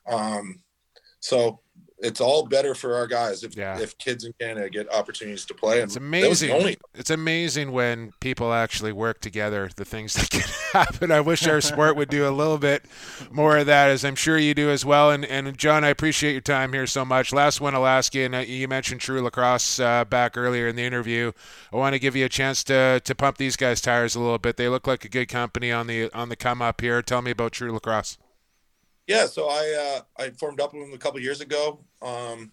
um, so it's all better for our guys if Yeah. if kids in Canada get opportunities to play. And It's that was the amazing. only It's amazing when people actually work together, the things that can happen. I wish our sport would do a little bit more of that, as I'm sure you do as well. And, and John, I appreciate your time here so much. Last one, I'll ask you, and uh, you mentioned True Lacrosse uh, back earlier in the interview. I want to give you a chance to, to pump these guys' tires a little bit. They look like a good company on the on the come up here. Tell me about True Lacrosse. Yeah, so I uh, I formed up with them a couple years ago. Um,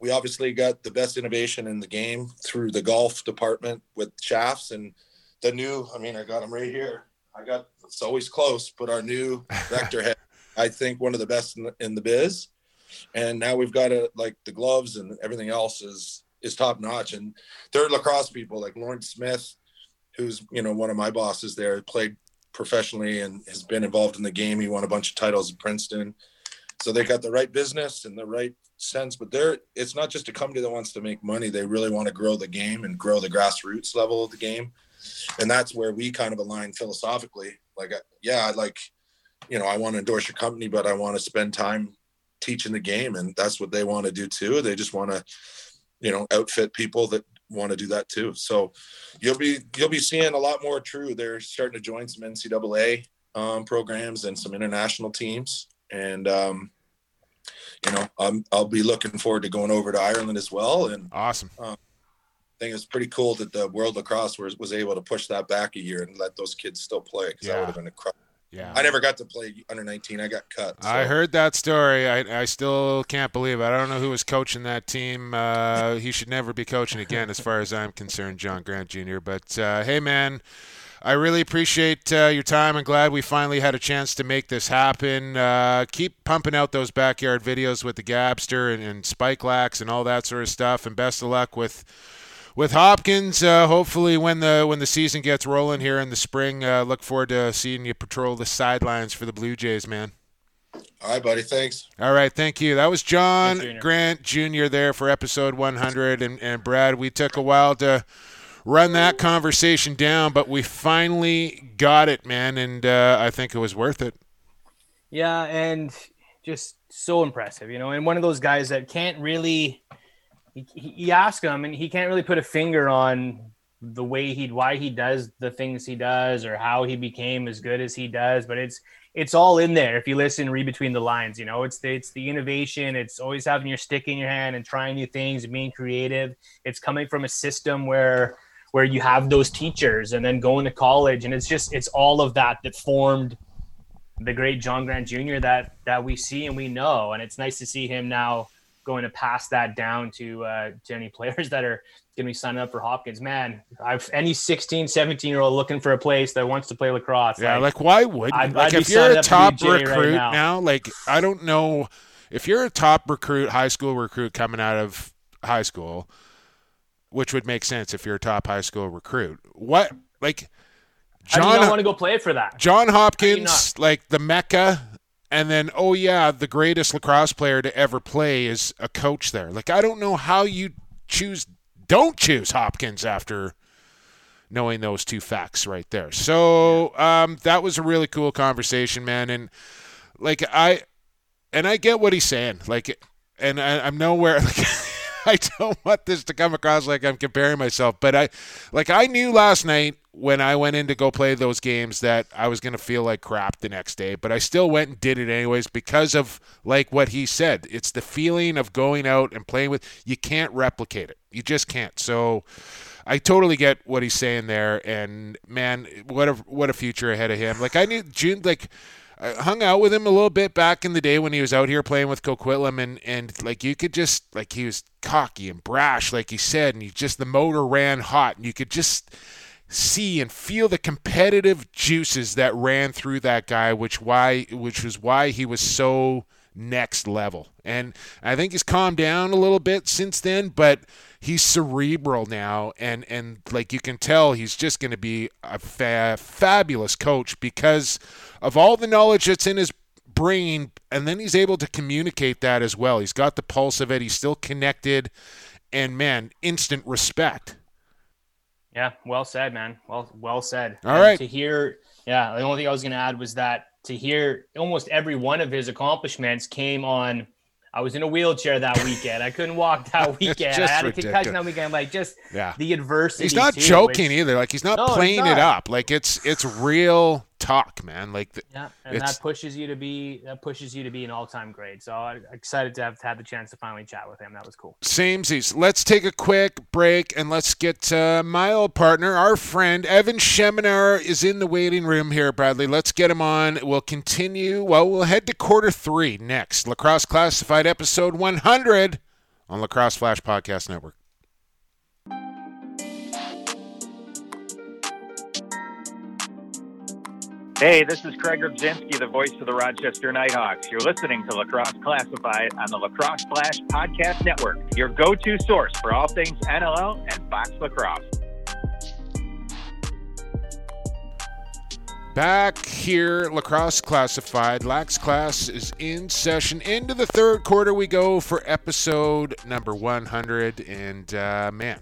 we obviously got the best innovation in the game through the golf department with shafts and the new. I mean, I got them right here. I got it's always close, but our new vector head, I think one of the best in the, in the biz. And now we've got a like the gloves and everything else is is top notch. And they're lacrosse people like Lawrence Smith, who's you know one of my bosses there, played professionally and has been involved in the game. He won a bunch of titles at Princeton. So they got the right business and the right sense, but they're it's not just a company that wants to make money. They really want to grow the game and grow the grassroots level of the game. And that's where we kind of align philosophically. Like, yeah, I like, you know, I want to endorse your company, but I want to spend time teaching the game. And that's what they want to do too. They just want to, you know, outfit people that want to do that too. So you'll be you'll be seeing a lot more true. They're starting to join some NCAA um, programs and some international teams, and um, you know I'm, I'll be looking forward to going over to Ireland as well. And Awesome. I think it's pretty cool that the World Lacrosse was, was able to push that back a year and let those kids still play because that would have been incredible. Yeah. I never got to play under 19. I got cut. I heard that story. I, I still can't believe it. I don't know who was coaching that team. Uh, he should never be coaching again, as far as I'm concerned, John Grant Jr. But uh, hey, man, I really appreciate uh, your time. I'm glad we finally had a chance to make this happen. Uh, keep pumping out those backyard videos with the Gabster and, and Spike Lax and all that sort of stuff. And best of luck with with Hopkins. Uh, hopefully, when the when the season gets rolling here in the spring, uh, look forward to seeing you patrol the sidelines for the Blue Jays, man. All right, buddy. Thanks. All right, thank you. That was John Thanks, Junior. Grant Jr. there for episode 100. And, and Brad, we took a while to run that conversation down, but we finally got it, man. And uh, I think it was worth it. Yeah, and just so impressive, you know. And one of those guys that can't really, he, he, him, and he can't really put a finger on the way he, why he does the things he does, or how he became as good as he does. But it's it's all in there if you listen, read between the lines. You know, it's the, it's the innovation. It's always having your stick in your hand and trying new things and being creative. It's coming from a system where where you have those teachers and then going to college, and it's just it's all of that that formed the great John Grant Jr. that that we see and we know, and it's nice to see him now going to pass that down to uh, to any players that are going to be signing up for Hopkins. Man, I've any 16, 17 year old looking for a place that wants to play lacrosse. Yeah, like, why would I'd- like I'd if you're a up to be top Jay right recruit now. now, like I don't know if you're a top recruit, high school recruit coming out of high school, which would make sense if you're a top high school recruit. What like I John not want to go play for that. John How do you Hopkins, like the Mecca, and then oh yeah, the greatest lacrosse player to ever play is a coach there. Like I don't know how you choose, don't choose Hopkins after knowing those two facts right there. So um, that was a really cool conversation, man, and like I, and I get what he's saying, like, and I, I'm nowhere. Like, I don't want this to come across like I'm comparing myself, but I like I knew last night when I went in to go play those games that I was going to feel like crap the next day, but I still went and did it anyways because of like what he said. It's the feeling of going out and playing with you can't replicate it. You just can't. So I totally get what he's saying there and man, what a what a future ahead of him. Like I knew June like I hung out with him a little bit back in the day when he was out here playing with Coquitlam, and and like you could just like he was cocky and brash, like he said, and he just the motor ran hot, and you could just see and feel the competitive juices that ran through that guy, which why which was why he was so next level. And I think he's calmed down a little bit since then, but he's cerebral now and and like you can tell he's just going to be a fa- fabulous coach because of all the knowledge that's in his brain and then he's able to communicate that as well. He's got the pulse of it. He's still connected and man, instant respect. Yeah, well said, man. Well, well said. All right. To hear, yeah, the only thing I was going to add was that to hear almost every one of his accomplishments came on. I was in a wheelchair that weekend. I couldn't walk that weekend. I had a ridiculous. concussion that weekend. Like just yeah. the adversity. He's not too, joking which, either. Like he's not No, he's playing it up. Like it's it's real talk, man. Like the, Yeah, and that pushes you to be that pushes you to be an all-time grade. So I'm excited to have had the chance to finally chat with him. That was cool. Samesies. Let's take a quick break and let's get uh, my old partner, our friend Evan Schemenauer, is in the waiting room here, Bradley. Let's get him on. We'll continue. Well, we'll head to quarter three next. Lacrosse Classified episode 100 on Lacrosse Flash Podcast Network. Hey, this is Craig Rubzinski, the voice of the Rochester Knighthawks. You're listening to Lacrosse Classified on the Lacrosse Flash Podcast Network, your go to source for all things NLL and box lacrosse. Back here, lacrosse classified. Lax class is in session. Into the third quarter we go for episode number 100. And uh, man,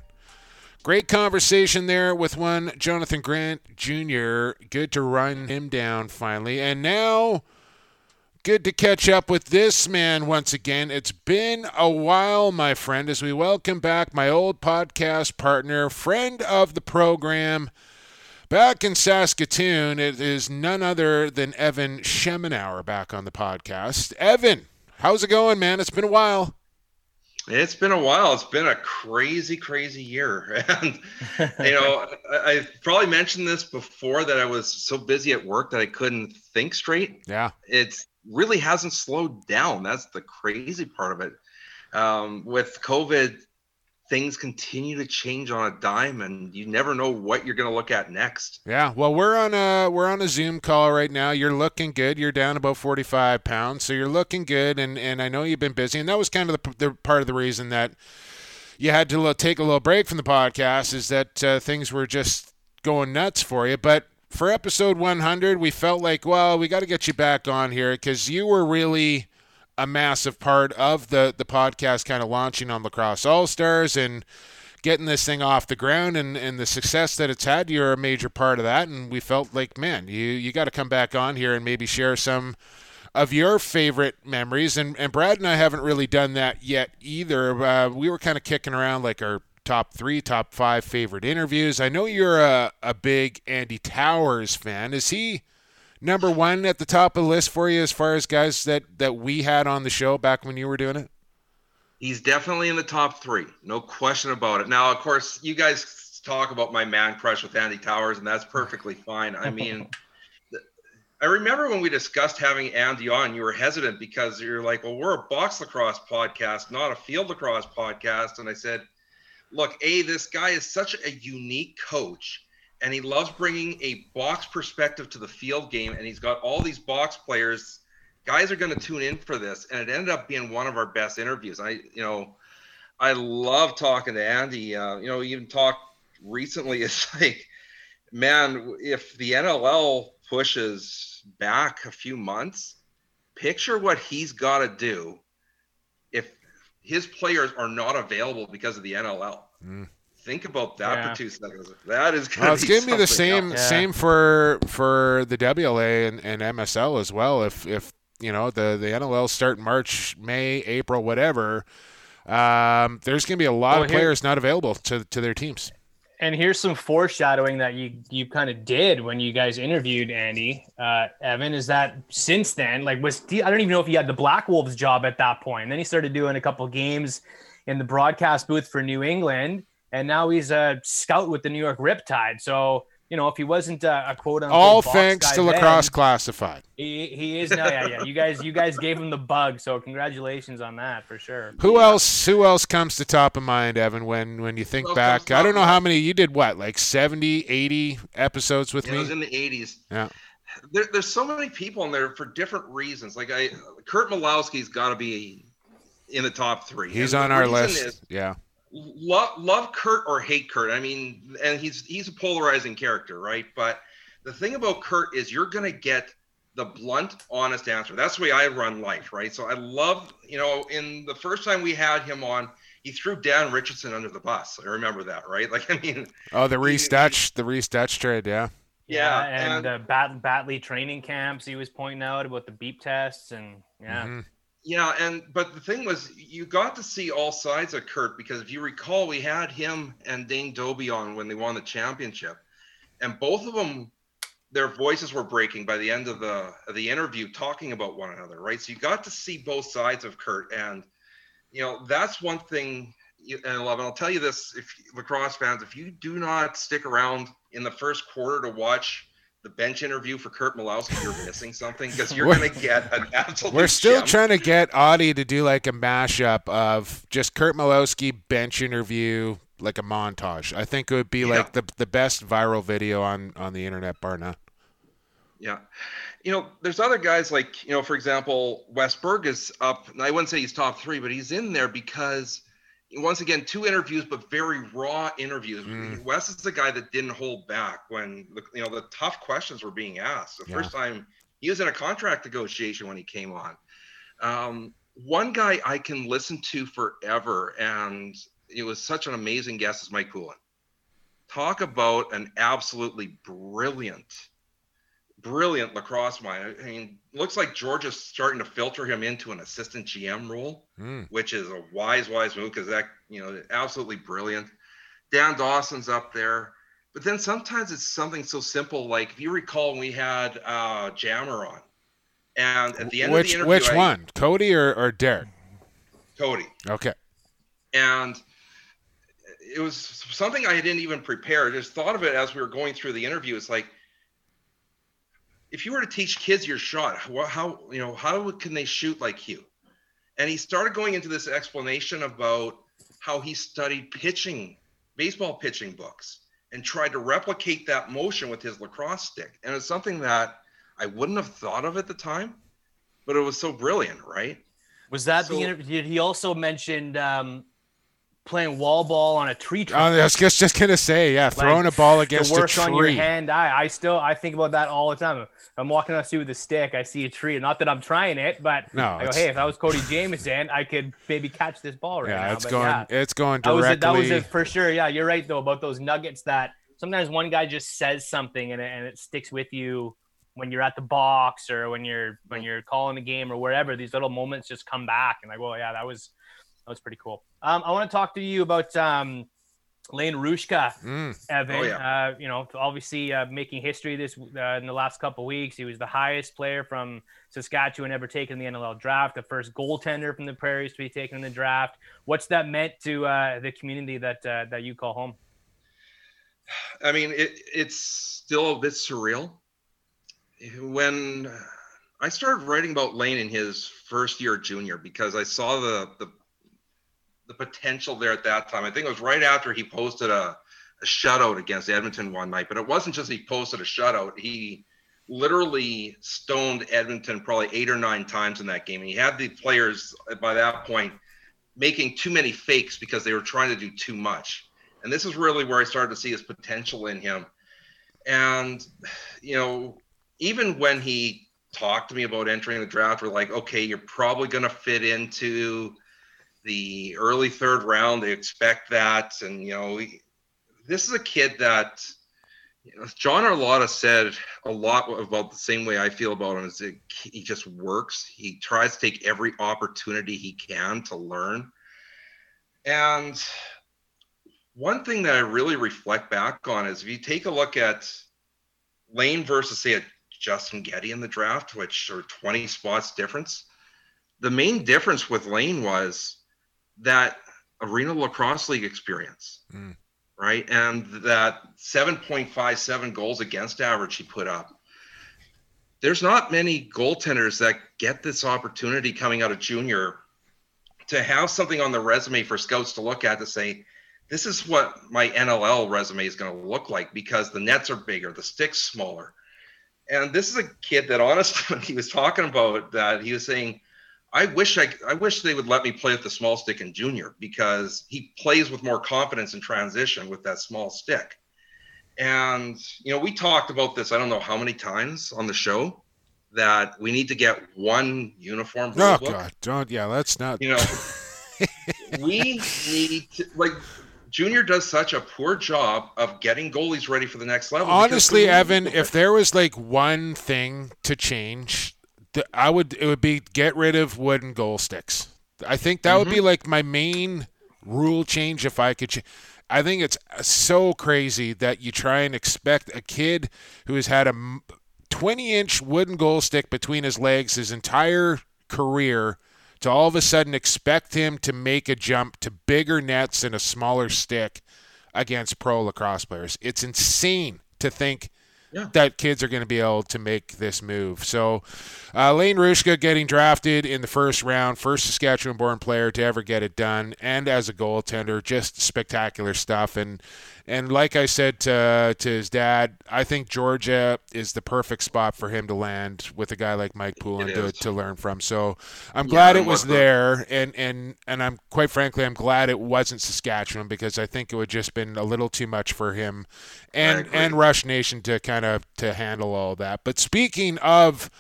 great conversation there with one Jonathan Grant Jr. Good to run him down finally. And now, good to catch up with this man once again. It's been a while, my friend, as we welcome back my old podcast partner, friend of the program. Back in Saskatoon, it is none other than Evan Schemenauer back on the podcast. Evan, how's it going, man? It's been a while. It's been a while. It's been a crazy, crazy year. And, you know, I, I've probably mentioned this before that I was so busy at work that I couldn't think straight. Yeah. It really hasn't slowed down. That's the crazy part of it. Um, with COVID, things continue to change on a dime, and you never know what you're going to look at next. Yeah. Well, we're on a we're on a Zoom call right now. You're looking good. You're down about 45 pounds, so you're looking good. And and I know you've been busy, and that was kind of the, the part of the reason that you had to take a little break from the podcast is that uh, things were just going nuts for you. But for episode 100, we felt like, well, we got to get you back on here because you were really a massive part of the the podcast kind of launching on lacrosse all stars and getting this thing off the ground and, and the success that it's had you're a major part of that. And we felt like man you you got to come back on here and maybe share some of your favorite memories. And and Brad and I haven't really done that yet either. Uh, we were kind of kicking around like our top three top five favorite interviews. I know you're a, a big Andy Towers fan. Is he number one at the top of the list for you as far as guys that that we had on the show back when you were doing it? He's definitely in the top three, no question about it. Now, of course, you guys talk about my man crush with Andy Towers, and that's perfectly fine. I mean, I remember when we discussed having Andy on, you were hesitant because you're like, well, we're a box lacrosse podcast, not a field lacrosse podcast. And I said, look, A, this guy is such a unique coach, and he loves bringing a box perspective to the field game, and he's got all these box players. Guys are going to tune in for this and it ended up being one of our best interviews. I you know i love talking to andy. Uh, you know even talked recently it's like man if the nll pushes back a few months picture what he's got to do if his players are not available because of the nll Mm. Think about that Yeah. for two seconds that is Well, it's gonna be the same else. Yeah. same for for the WLA and, and MSL as well. If if you know the the NLL start March, May, April, whatever. um, there's going to be a lot Well, of here- players not available to to their teams. And here's some foreshadowing that you you kind of did when you guys interviewed Andy uh, Evan. Is that since then, like, was I don't even know if he had the Black Wolves job at that point. And then he started doing a couple games in the broadcast booth for New England, and now he's a scout with the New York Riptide. So you know, if he wasn't a, a quote unquote All box thanks guy to then, lacrosse classified. he, he is now. Yeah, yeah. You guys, you guys gave him the bug. So congratulations on that for sure. Who else? Who else comes to top of mind, Evan? When when you think Who else back, I don't know how many you did. What like 70, 80 episodes with Yeah, it was in the 80s. Yeah. There, there's so many people in there for different reasons. Like I, Curt Malawsky's got to be in the top three. He's And on our list. is yeah. Love love Curt or hate Curt. I mean, and he's he's a polarizing character, right? But the thing about Curt is you're gonna get the blunt, honest answer. That's the way I run life, right? So I love, you know, in the first time we had him on, he threw Dan Richardson under the bus. I remember that, right? Like, I mean, Oh, the He- Reese Dutch, the Reese Dutch trade. Yeah. Yeah, and, and- uh, Bat- Batley training camps. He was pointing out about the beep tests, and yeah, Mhm. Yeah, and but the thing was, you got to see all sides of Curt because if you recall, we had him and Dane Dobbie on when they won the championship, and both of them, their voices were breaking by the end of the of the interview, talking about one another, right? So you got to see both sides of Curt, and you know that's one thing. And love, and I'll tell you this: if lacrosse fans, if you do not stick around in the first quarter to watch the bench interview for Curt Malawsky, you're missing something because you're going to get an absolute. We're still gem. trying to get Audie to do like a mashup of just Curt Malawsky bench interview, like a montage. I think it would be Yeah. like the the best viral video on on the internet, bar none. Yeah. You know, there's other guys like, you know, for example, Wes Berg is up, I wouldn't say he's top three, but he's in there because, once again, two interviews, but very raw interviews. Mm. Wes is the guy that didn't hold back when, the, you know, the tough questions were being asked. The Yeah. first time he was in a contract negotiation when he came on. Um, one guy I can listen to forever, and it was such an amazing guest, is Mike Coolin. Talk about an absolutely brilliant brilliant lacrosse mind. I mean, looks like Georgia's starting to filter him into an assistant GM role, Mm. which is a wise, wise move because that, you know, absolutely brilliant. Dan Dawson's up there. But then sometimes it's something so simple like if you recall, we had uh, Jammer on, and at the end which of the interview, which I- one, Cody or, or Derek? Cody, Okay. and it was something I didn't even prepare. I just thought of it as we were going through the interview. It's like if you were to teach kids your shot, how, how you know how can they shoot like you? And he started going into this explanation about how he studied pitching, baseball pitching books, and tried to replicate that motion with his lacrosse stick. And it's something that I wouldn't have thought of at the time, but it was so brilliant, right? was that So- the interview? Did he also mentioned um, playing wall ball on a tree Oh, trunk? I was just just gonna say, yeah, throwing a ball against the a work on your hand eye. I still I think about that all the time. I'm walking down the street with a stick, I see a tree. Not that I'm trying it, but No, I go, hey, if I was Cody Jamieson, I could maybe catch this ball right yeah, now. it's But going yeah, it's going directly. that was it. That was it for sure. Yeah, you're right though about those nuggets that sometimes one guy just says something and it, and it sticks with you when you're at the box or when you're when mm. you're calling the game or wherever. These little moments just come back and like, well, oh, yeah, that was that was pretty cool. Um, I want to talk to you about um, Lane Rushka. Mm. Evan. Oh, uh, you know, obviously uh, making history this uh, in the last couple weeks. He was the highest player from Saskatchewan ever taken in the NLL draft, the first goaltender from the Prairies to be taken in the draft. What's that meant to uh, the community that uh, that you call home? I mean, it, it's still a bit surreal. When I started writing about Lane in his first year junior, because I saw the the, the potential there at that time. I think it was right after he posted a, a shutout against Edmonton one night, but it wasn't just he posted a shutout. He literally stoned Edmonton probably eight or nine times in that game. And he had the players by that point making too many fakes because they were trying to do too much. And this is really where I started to see his potential in him. And, you know, even when he talked to me about entering the draft, we're like, okay, you're probably going to fit into the early third round. They expect that. And, you know, this is a kid that, you know, John Arlotta said a lot about the same way I feel about him is he just works. He tries to take every opportunity he can to learn. And one thing that I really reflect back on is if you take a look at Lane versus, say, a Justin Getty in the draft, which are 20 spots difference. The main difference with Lane was that Arena Lacrosse League experience, mm. right? And that 7.57 goals against average he put up. There's not many goaltenders that get this opportunity coming out of junior to have something on the resume for scouts to look at to say, this is what my NLL resume is going to look like because the nets are bigger, the sticks smaller. And this is a kid that honestly, when he was talking about that, he was saying, I wish I, I wish they would let me play with the small stick in junior because he plays with more confidence in transition with that small stick. And you know, we talked about this I don't know how many times on the show that we need to get one uniform. Oh God, don't yeah, that's not. You know, we need to like Junior does such a poor job of getting goalies ready for the next level. Honestly, Evan, if there was like one thing to change, I would it would be get rid of wooden goal sticks. I think that mm-hmm. would be mm-hmm. like my main rule change if I could. Ch- I think it's so crazy that you try and expect a kid who has had a 20 inch wooden goal stick between his legs his entire career to all of a sudden expect him to make a jump to bigger nets and a smaller stick against pro lacrosse players. It's insane to think yeah. that kids are going to be able to make this move. So, uh, Lane Hruska getting drafted in the first round, first Saskatchewan born player to ever get it done, and as a goaltender, just spectacular stuff. And and like I said to, to his dad, I think Georgia is the perfect spot for him to land with a guy like Mike Poulin to, to learn from. So I'm glad it was there, and, and and I'm quite frankly I'm glad it wasn't Saskatchewan because I think it would just been a little too much for him and and Rush Nation to kind of to handle all that. But speaking of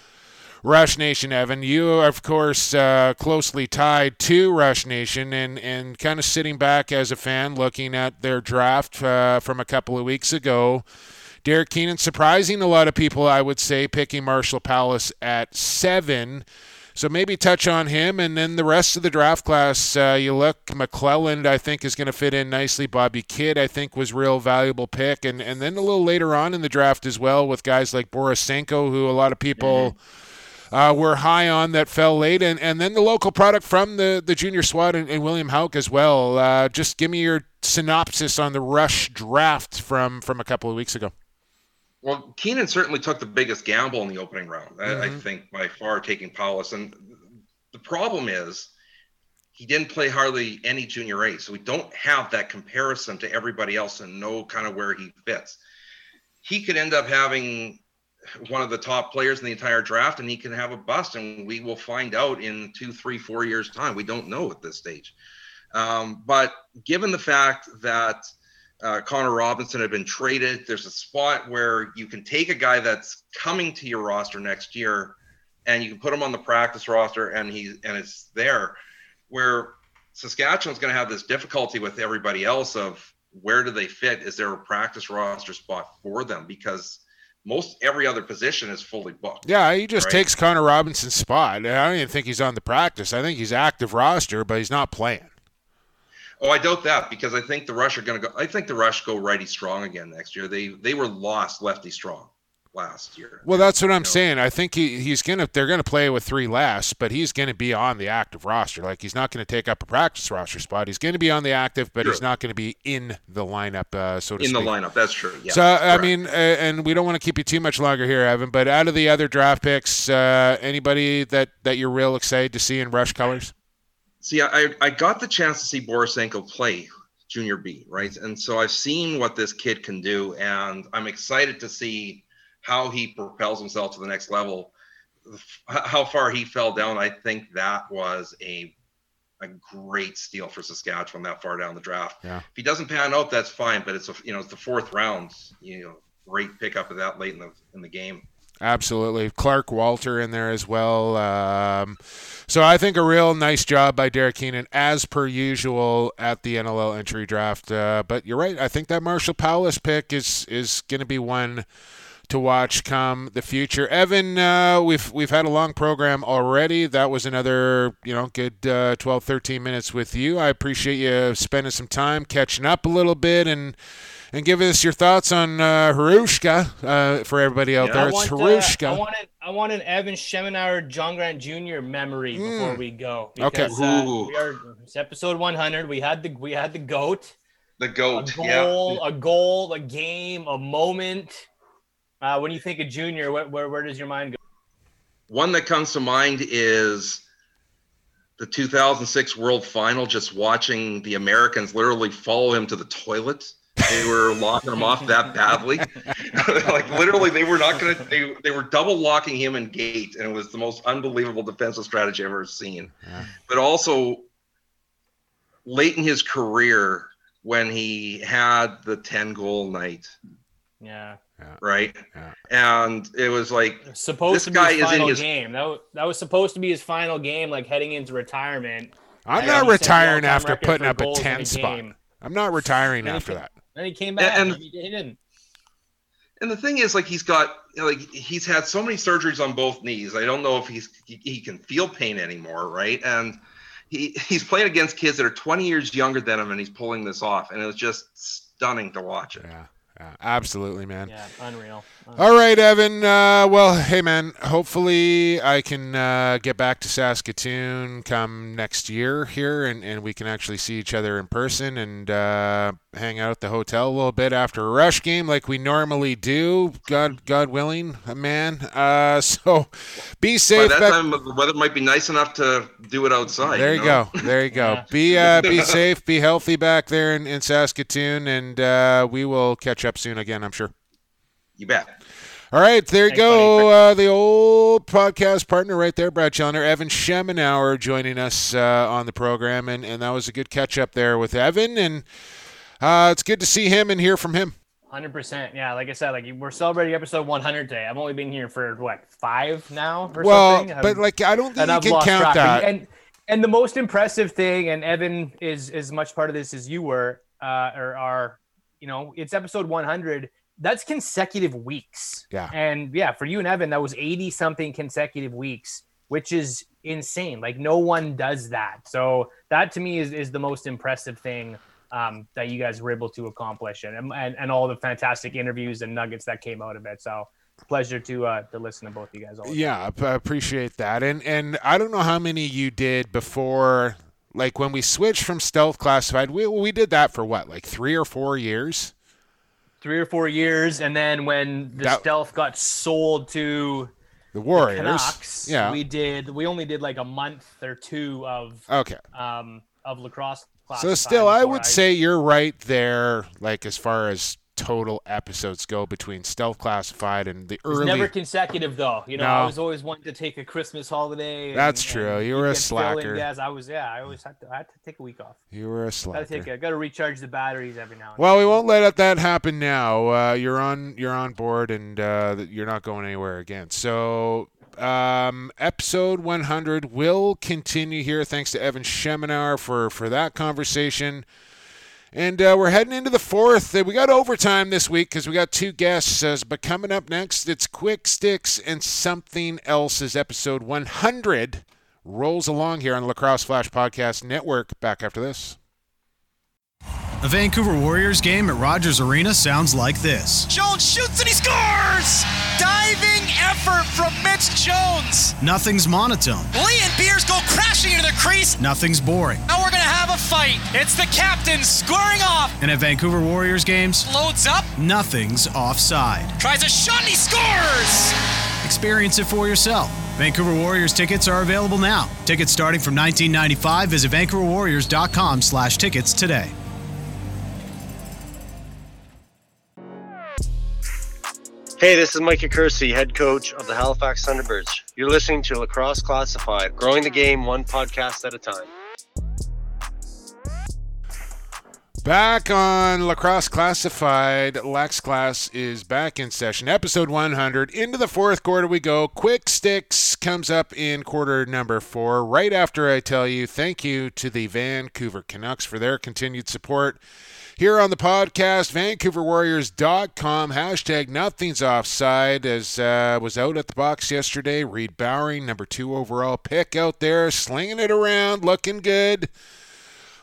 Rush Nation, Evan. You of course, uh, closely tied to Rush Nation and, and kind of sitting back as a fan looking at their draft uh, from a couple of weeks ago. Derek Keenan surprising a lot of people, I would say, picking Marshall Powless at seven. So maybe touch on him, and then the rest of the draft class. Uh, you look, McClelland, I think, is going to fit in nicely. Bobby Kidd, I think, was real valuable pick, and and then a little later on in the draft as well with guys like Borisenko, who a lot of people. Mm-hmm uh, were high on that fell late, and, and then the local product from the, the junior squad and, and William Hauk as well. Uh, just give me your synopsis on the rush draft from from a couple of weeks ago. Well, Keenan certainly took the biggest gamble in the opening round. Mm-hmm. I, I, mm-hmm. think by far taking Powless, and the problem is he didn't play hardly any junior A, so we don't have that comparison to everybody else and know kind of where he fits. He could end up having one of the top players in the entire draft and he can have a bust and we will find out in two three four years time. We don't know at this stage. Um, but given the fact that uh, connor robinson had been traded there's a spot where you can take a guy that's coming to your roster next year and you can put him on the practice roster and he and it's there where saskatchewan's going to have this difficulty with everybody else of where do they fit? Is there a practice roster spot for them? Because most every other position is fully booked. Yeah, he just right? takes Connor Robinson's spot. I don't even think he's on the practice. I think he's active roster, but he's not playing. Oh, I doubt that because I think the Rush are going to go. I think the Rush go righty strong again next year. They they were lost lefty strong last year. Well, that's what I'm know. saying. I think he, he's gonna they're gonna play with three less, but he's gonna be on the active roster. Like he's not gonna take up a practice roster spot. He's gonna be on the active, but he's not gonna be in the lineup, uh, so to in speak. the lineup. That's true. Yeah. So I mean, uh, and we don't want to keep you too much longer here, Evan. But out of the other draft picks, uh, anybody that that you're real excited to see in Rush colors? See, I I got the chance to see Borisenko play junior B, right? And so I've seen what this kid can do, and I'm excited to see how he propels himself to the next level, how far he fell down, I think that was a a great steal for Saskatchewan that far down the draft. Yeah. If he doesn't pan out, that's fine. But it's a you know it's the fourth round. You know, great pickup of that late in the in the game. Absolutely, Clark Walter in there as well. Um, so I think a real nice job by Derek Keenan, as per usual at the NLL entry draft. Uh, but you're right. I think that Marshall Powless pick is is going to be one to watch come the future. Evan, uh, we've we've had a long program already. That was another you know good uh, 12, 13 minutes with you. I appreciate you spending some time catching up a little bit and and give us your thoughts on uh, Hruska uh, for everybody out Yeah. there. I It's want, uh, I want, an, I want an Evan Schemenauer, John Grant Jr. memory before we go. Okay. Uh, we are, it's episode 100. We had the we had the goat. The A goat. Yeah. a goal, a game, a moment. Uh, when you think of Junior, where, where where does your mind go? One that comes to mind is the 2006 World Final. Just watching the Americans literally follow him to the toilet. They were locking him off that badly. like literally, they were not gonna. They they were double locking him in gate, and it was the most unbelievable defensive strategy I've ever seen. Yeah. But also, late in his career, when he had the 10 goal night, Yeah, right? Yeah. And it was like supposed This to guy be his is in final his- game. That, wa- that was supposed to be his final game, like heading into retirement. I'm not he set the retiring after putting up a goals in 10 spot. game. I'm not retiring And he after ca- that. Then he came back. And- And, he, he didn't. and the thing is like he's got like he's had so many surgeries on both knees i don't know if he's he, he can feel pain anymore right and he he's playing against kids that are 20 years younger than him and he's pulling this off and it was just stunning to watch it Yeah, yeah Uh, absolutely, man. Yeah, unreal. All right, Evan. Uh, well, hey, man. Hopefully, I can uh, get back to Saskatoon come next year here, and, and we can actually see each other in person and uh, hang out at the hotel a little bit after a rush game, like we normally do. God, God willing, uh, man. Uh, so, be safe. by safe. that back- time the weather might be nice enough to do it outside there you know? go. There you go. Yeah. Be uh, be safe. Be healthy back there in, in Saskatoon, and uh, we will catch up soon again. I'm sure. You bet All right, there you Thanks, go. Uh, the old podcast partner right there, Brad Challoner, Evan Schemenauer joining us uh, on the program, and, and that was a good catch up there with Evan, and uh, it's good to see him and hear from him. Hundred percent. Yeah, like I said, like we're celebrating episode 100 today. I've only been here for what five now or Well, something. but like I don't think and you I've can lost count track. that. And and the most impressive thing, and Evan is as much part of this as you were, uh, or are, you know, it's episode 100. That's consecutive weeks. Yeah. And yeah, for you and Evan, that was 80 something consecutive weeks, which is insane. Like no one does that. So that to me is is the most impressive thing. Um, that you guys were able to accomplish and, and and all the fantastic interviews and nuggets that came out of it. So pleasure to uh, to listen to both you guys all. yeah, I appreciate that. And and I don't know how many you did before, like when we switched from stealth classified. We we did that for what, like three or four years. Three or four years, and then when the That- stealth got sold to The Warriors. Canucks, yeah. we did. We only did like a month or two of okay. um of lacrosse. So still, I would say you're right there, like as far as total episodes go between Stealth Classified and the early. never consecutive though. You know, No. I was always wanting to take a Christmas holiday. and- That's true. You were a could fill in slacker. gas. I was. Yeah, I always had to. I had to take a week off. you were a slacker. take. A, gotta recharge the batteries every now and Well, we won't let that happen now. Uh, you're on. You're on board, and uh, you're not going anywhere again. So, um, episode 100 will continue here. Thanks to Evan Schemenauer for for that conversation. And uh, we're heading into the fourth. Uh, we got overtime this week because we got two guests. Uh, but coming up next, it's Quick Sticks and Something Else as episode 100 rolls along here on the Lacrosse Flash Podcast Network. Back after this. A Vancouver Warriors game at Rogers Arena sounds like this. Jones shoots and he scores! Diving effort from Mitch Jones. Nothing's monotone. Lee and Beers go crashing into the crease. Nothing's boring. Now we're gonna have a fight. It's the captain squaring off. And at Vancouver Warriors games, Loads up, nothing's offside. tries a shot and he scores! Experience it for yourself. Vancouver Warriors tickets are available now. Tickets starting from 19.95. Visit vancouverwarriors.com/tickets today. Hey, this is Mike Kersey, head coach of the Halifax Thunderbirds. You're listening to Lacrosse Classified, growing the game one podcast at a time. Back on Lacrosse Classified, Lax Class is back in session. Episode 100. Into the fourth quarter we go. Quick Sticks comes up in quarter number four. Right after I tell you thank you to the Vancouver Canucks for their continued support. Here on the podcast, VancouverWarriors.com, hashtag nothing's offside, as uh, was out at the box yesterday. Reid Bowering, number two overall pick out there, slinging it around, looking good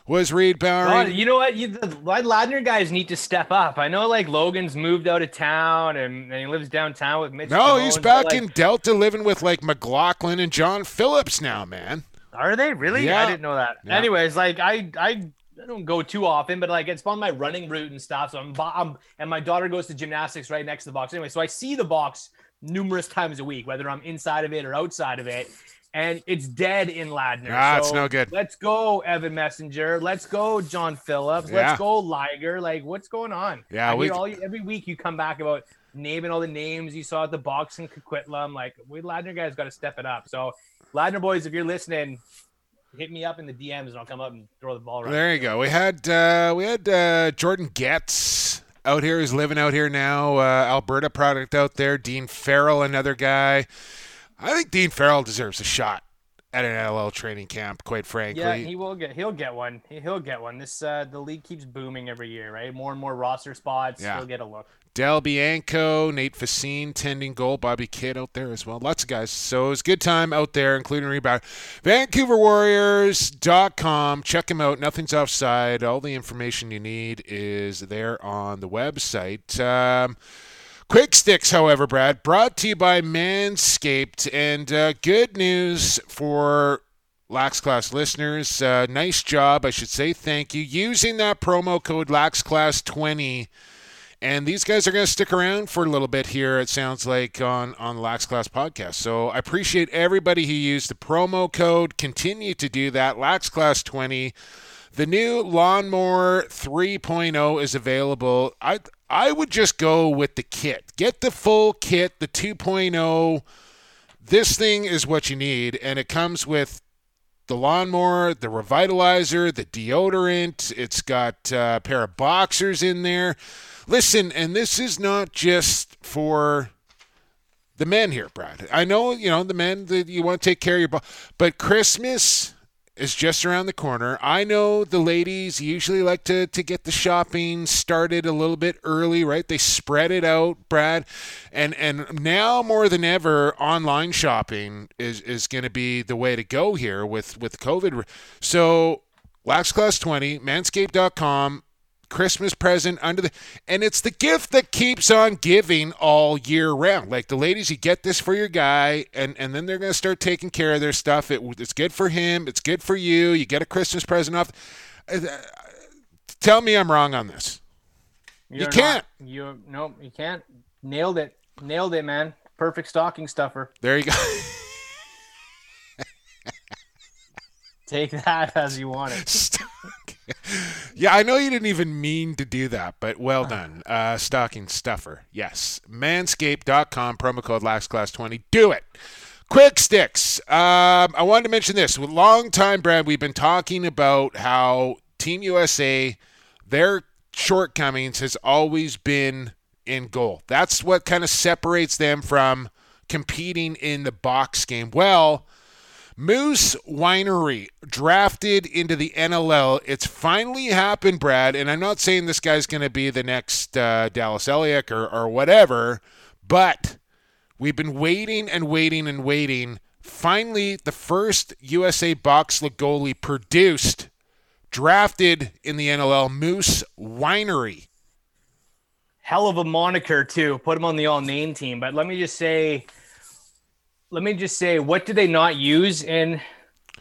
was Reid Bowering. You know what? You, the Ladner guys need to step up. I know, like Logan's moved out of town and, and he lives downtown with Mitch. No, he's back like, in Delta, living with like McLaughlin and John Phillips now, man. Are they really? Yeah. I didn't know that. Yeah. Anyways, like I, I, I don't go too often, but like it's on my running route and stuff. So I'm, I'm, and my daughter goes to gymnastics right next to the box anyway. So I see the box numerous times a week, whether I'm inside of it or outside of it. And it's dead in Ladner. Ah, it's So no good. Let's go, Evan Messenger. Let's go, John Phillips. Yeah. Let's go, Liger. Like, what's going on? Yeah, I we- all every week you come back about naming all the names you saw at the box in Coquitlam. Like, we Ladner guys got to step it up. So, Ladner boys, if you're listening, hit me up in the DMs and I'll come up and throw the ball right. There you go. We had uh, we had uh, Jordan Getz out here. He's living out here now. Uh, Alberta product out there. Dean Farrell, another guy. I think Dean Farrell deserves a shot at an LL training camp. Quite frankly. Yeah, he will get. He'll get one. He- He'll get one. This uh, the league keeps booming every year, right? More and more roster spots. Yeah. He'll get a look. Del Bianco, Nate Facine tending goal, Bobby Kidd out there as well. Lots of guys. So it was good time out there, including rebound. VancouverWarriors.com. Check them out. Nothing's offside. All the information you need is there on the website. Um, Quick Sticks, however, Brad, brought to you by Manscaped. And uh, good news for Lax Class listeners. Uh, nice job, I should say. Thank you. Using that promo code LaxClass20. And these guys are going to stick around for a little bit here, it sounds like, on, on the Lax Class podcast. So I appreciate everybody who used the promo code. Continue to do that. Lax Class 20. The new Lawnmower 3.0 is available. I I would just go with the kit. Get the full kit, the 2.0. This thing is what you need, and it comes with the lawnmower, the revitalizer, the deodorant. It's got uh, a pair of boxers in there. Listen, and this is not just for the men here, Brad. I know, you know, the men that you want to take care of your bo- but Christmas is just around the corner. I know the ladies usually like to, to get the shopping started a little bit early, right? They spread it out, Brad. And and now more than ever, online shopping is, is going to be the way to go here with, with COVID. So, Lax Class 20, manscaped.com, Christmas present under the and it's the gift that keeps on giving all year round. Like the ladies, you get this for your guy, and and then they're gonna start taking care of their stuff. It, it's good for him. It's good for you. You get a Christmas present off. Uh, Tell me I'm wrong on this. You You're can't. Not, you nope. You can't. Nailed it. Nailed it, man. Perfect stocking stuffer. There you go. Take that as you want it. Yeah, I know you didn't even mean to do that, but well done. Uh, stocking stuffer. Yes. Manscaped.com, promo code LAXClass20. Do it. Quick sticks. Um, I wanted to mention this. With long time, Brad, we've been talking about how Team USA, their shortcomings has always been in goal. That's what kind of separates them from competing in the box game. Well, Moose Winery drafted into the NLL. It's finally happened, Brad. And I'm not saying this guy's going to be the next uh, Dallas Eliuk or, or whatever, but we've been waiting and waiting and waiting. Finally, the first USA box goalie produced, drafted in the NLL, Moose Winery. Hell of a moniker too. Put him on the all name team. But let me just say, let me just say, what do they not use in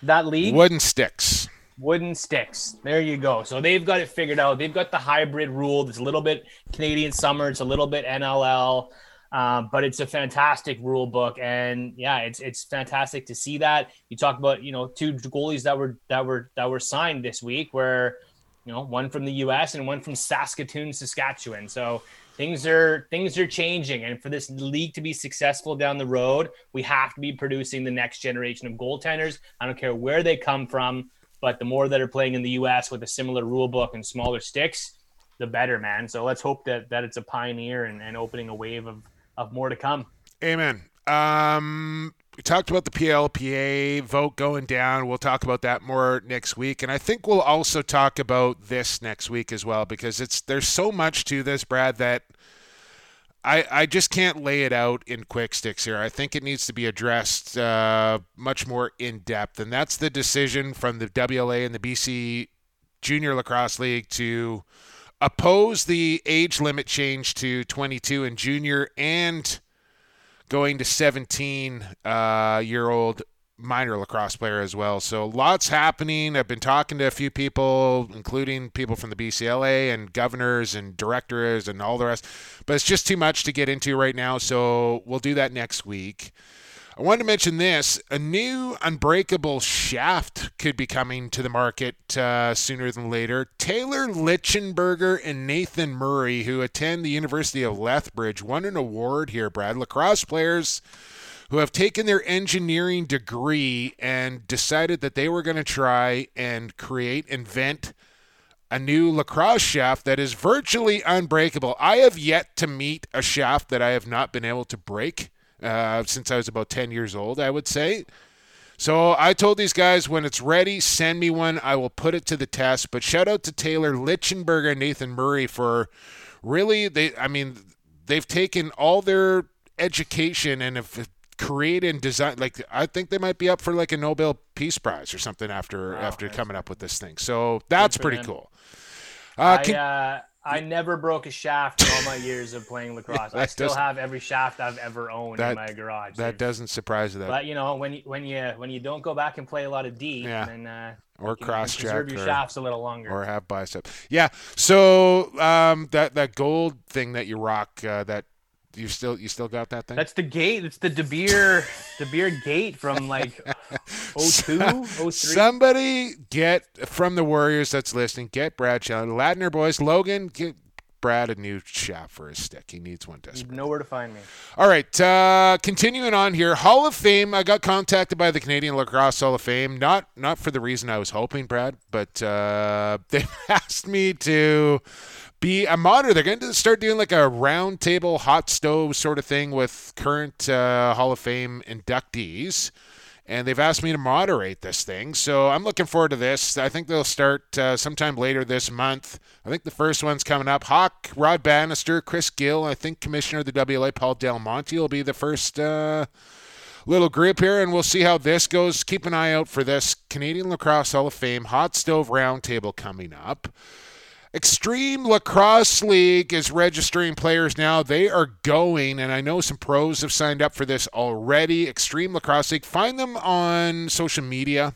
that league? Wooden sticks. Wooden sticks. There you go. So they've got it figured out. They've got the hybrid rule. It's a little bit Canadian summer. It's a little bit NLL. Um, but it's a fantastic rule book, and yeah, it's it's fantastic to see that. You talk about you know two goalies that were that were that were signed this week, where you know one from the U.S. and one from Saskatoon, Saskatchewan. So things are things are changing, and for this league to be successful down the road, we have to be producing the next generation of goaltenders. I don't care where they come from. but the more that are playing in the U.S. with a similar rule book and smaller sticks, the better, man. So let's hope that that it's a pioneer and, and opening a wave of of more to come. Amen. Um, we talked about the PLPA vote going down. We'll talk about that more next week, and I think we'll also talk about this next week as well because it's there's so much to this, Brad, that I I just can't lay it out in quick sticks here. I think it needs to be addressed uh, much more in depth, and that's the decision from the WLA and the BC Junior Lacrosse League to oppose the age limit change to 22 in junior and going to 17 uh, year old minor lacrosse player as well. So lots happening. I've been talking to a few people, including people from the BCLA and governors and directors and all the rest. But it's just too much to get into right now. So we'll do that next week. I wanted to mention this a new unbreakable shaft could be coming to the market uh, sooner than later. Taylor Lichtenberger and Nathan Murray, who attend the University of Lethbridge, won an award here, Brad. Lacrosse players who have taken their engineering degree and decided that they were going to try and create, invent a new lacrosse shaft that is virtually unbreakable. I have yet to meet a shaft that I have not been able to break uh, since I was about 10 years old, I would say. So I told these guys when it's ready, send me one. I will put it to the test. But shout out to Taylor Lichtenberger and Nathan Murray for really they. I mean, they've taken all their education and have created and designed. Like I think they might be up for like a Nobel Peace Prize or something after wow, after coming up with this thing. So that's pretty them. cool. Uh, can, uh, I never broke a shaft in all my years of playing lacrosse. I still have every shaft I've ever owned that, in my garage. That doesn't surprise you. That. But you know, when you when you when you don't go back and play a lot of D, yeah. then uh, or cross check preserve your or, shafts a little longer, or have bicep. Yeah. So um, that that gold thing that you rock, uh, that you still you still got that thing? That's the Gait. It's the De Beer De Beer Gait from like 02, 03. Somebody get from the Warriors that's listening. Get Bradshaw, Ladner boys. Logan, get Brad a new shaft for his stick. He needs one desperately. You know where to find me. All right, uh, continuing on here. Hall of Fame. I got contacted by the Canadian Lacrosse Hall of Fame. Not not for the reason I was hoping, Brad, but uh, they asked me to be a moderator. They're going to start doing like a roundtable hot stove sort of thing with current uh, Hall of Fame inductees. And they've asked me to moderate this thing. So I'm looking forward to this. I think they'll start uh, sometime later this month. I think the first one's coming up. Hawk, Rod Bannister, Chris Gill, I think Commissioner of the WLA, Paul Dal Monte, will be the first. Uh, little group here, and we'll see how this goes. Keep an eye out for this Canadian Lacrosse Hall of Fame Hot Stove Roundtable coming up. Extreme Lacrosse League is registering players now. They are going, and I know some pros have signed up for this already. Extreme Lacrosse League. Find them on social media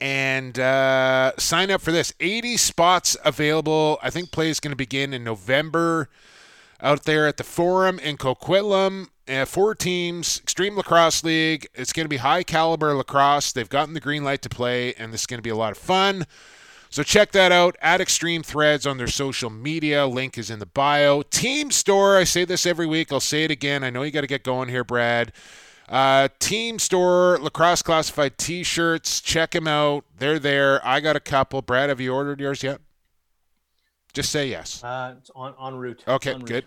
and uh, sign up for this. 80 spots available. I think play is going to begin in November out there at the Forum in Coquitlam. Uh, four teams, Extreme Lacrosse League. It's going to be high caliber lacrosse. They've gotten the green light to play, and this is going to be a lot of fun. So check that out at Extreme Threads on their social media. Link is in the bio. Team Store, I say this every week. I'll say it again. I know you got to get going here, Brad. Uh, Team Store Lacrosse Classified T-shirts. Check them out. They're there. I got a couple. Brad, have you ordered yours yet? Just say yes. Uh, it's on en route. Okay, en route. good.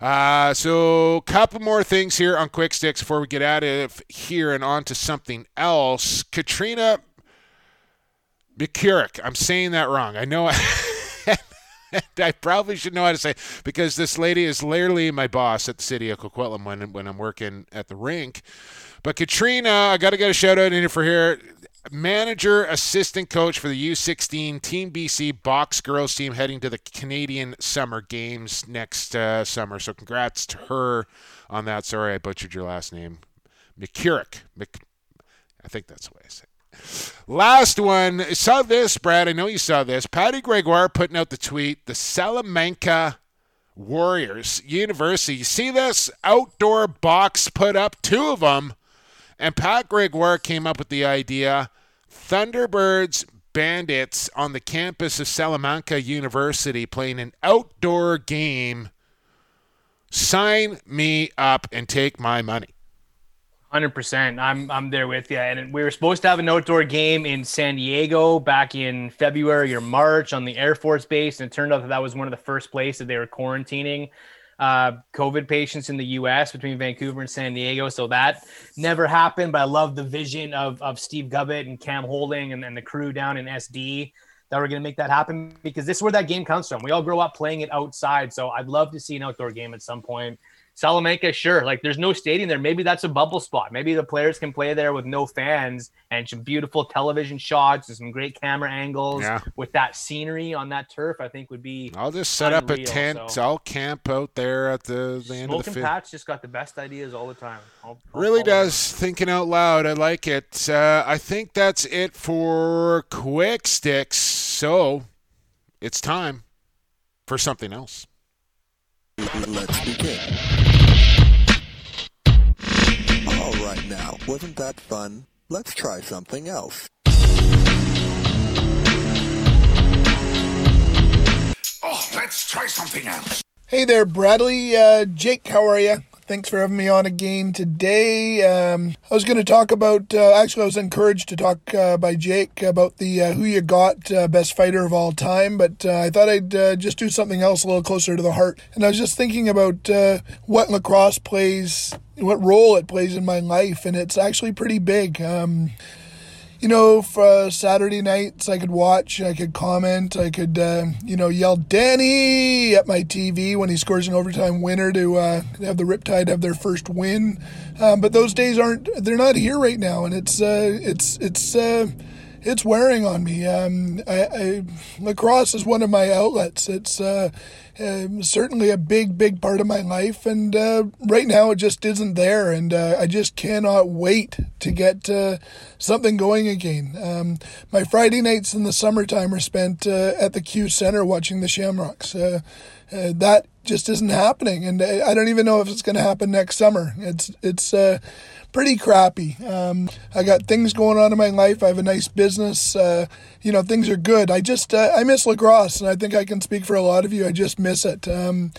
Uh, so, a couple more things here on Quick Sticks before we get out of here and on to something else. Katrina McCurrick. I'm saying that wrong. I know. I probably should know how to say because this lady is literally my boss at the city of Coquitlam when when I'm working at the rink. But Katrina, I got to get a shout out in for here. Manager, assistant coach for the U16 Team BC box girls team heading to the Canadian Summer Games next uh, summer. So congrats to her on that. Sorry I butchered your last name. McCurrick. Mc, I think that's the way I say it. Last one. Saw this, Brad. I know you saw this. Patty Gregoire putting out the tweet. The Salamanca Warriors University. You see this outdoor box put up? Two of them. And Pat Gregoire came up with the idea. Thunderbirds Bandits on the campus of Salamanca University playing an outdoor game. Sign me up and take my money. Hundred percent. I'm I'm there with you. And we were supposed to have an outdoor game in San Diego back in February or March on the Air Force Base, and it turned out that that was one of the first places that they were quarantining uh, COVID patients in the U.S. between Vancouver and San Diego. So that never happened. But I love the vision of of Steve Govett and Cam Holding and, and the crew down in SD that we're going to make that happen because this is where that game comes from. We all grow up playing it outside. So I'd love to see an outdoor game at some point. Salamanca, sure. Like there's no stadium there. Maybe that's a bubble spot. Maybe the players can play there with no fans and some beautiful television shots and some great camera angles Yeah. with that scenery on that turf. I think would be. I'll just set up a tent. so. I'll camp out there at the, the end of the Smoking field. Patch just got the best ideas all the time. I'll- I'll Really follow does. Thinking out loud. I like it. Uh, I think that's it for Quick Sticks. So it's time for something else. Let's begin. Wasn't that fun? Let's try something else. Oh, let's try something else. Hey there, Bradley. Uh, Jake, how are you? Thanks for having me on again today. Um, I was going to talk about, uh, actually, I was encouraged to talk uh, by Jake about the uh, Who You Got uh, Best Fighter of All Time, but uh, I thought I'd uh, just do something else a little closer to the heart. And I was just thinking about what lacrosse plays, what role it plays in my life, and it's actually pretty big. Um, you know, for uh, Saturday nights, I could watch, I could comment, I could, uh, you know, yell Danny at my TV when he scores an overtime winner to uh, have the Riptide have their first win. Um, but those days aren't, they're not here right now, and it's, uh, it's, it's, uh, it's wearing on me. Um, I, I, lacrosse is one of my outlets. It's um, certainly a big, big part of my life, and uh, right now it just isn't there. And uh, I just cannot wait to get uh, something going again. Um, my Friday nights in the summertime are spent uh, at the Q Center watching the Shamrocks. Uh, that just isn't happening, and I, don't even know if it's going to happen next summer. It's it's pretty crappy. Um, I got things going on in my life. I have a nice business. Uh, you know, things are good. I just uh, I miss lacrosse, and I think I can speak for a lot of you. I just miss it. Um,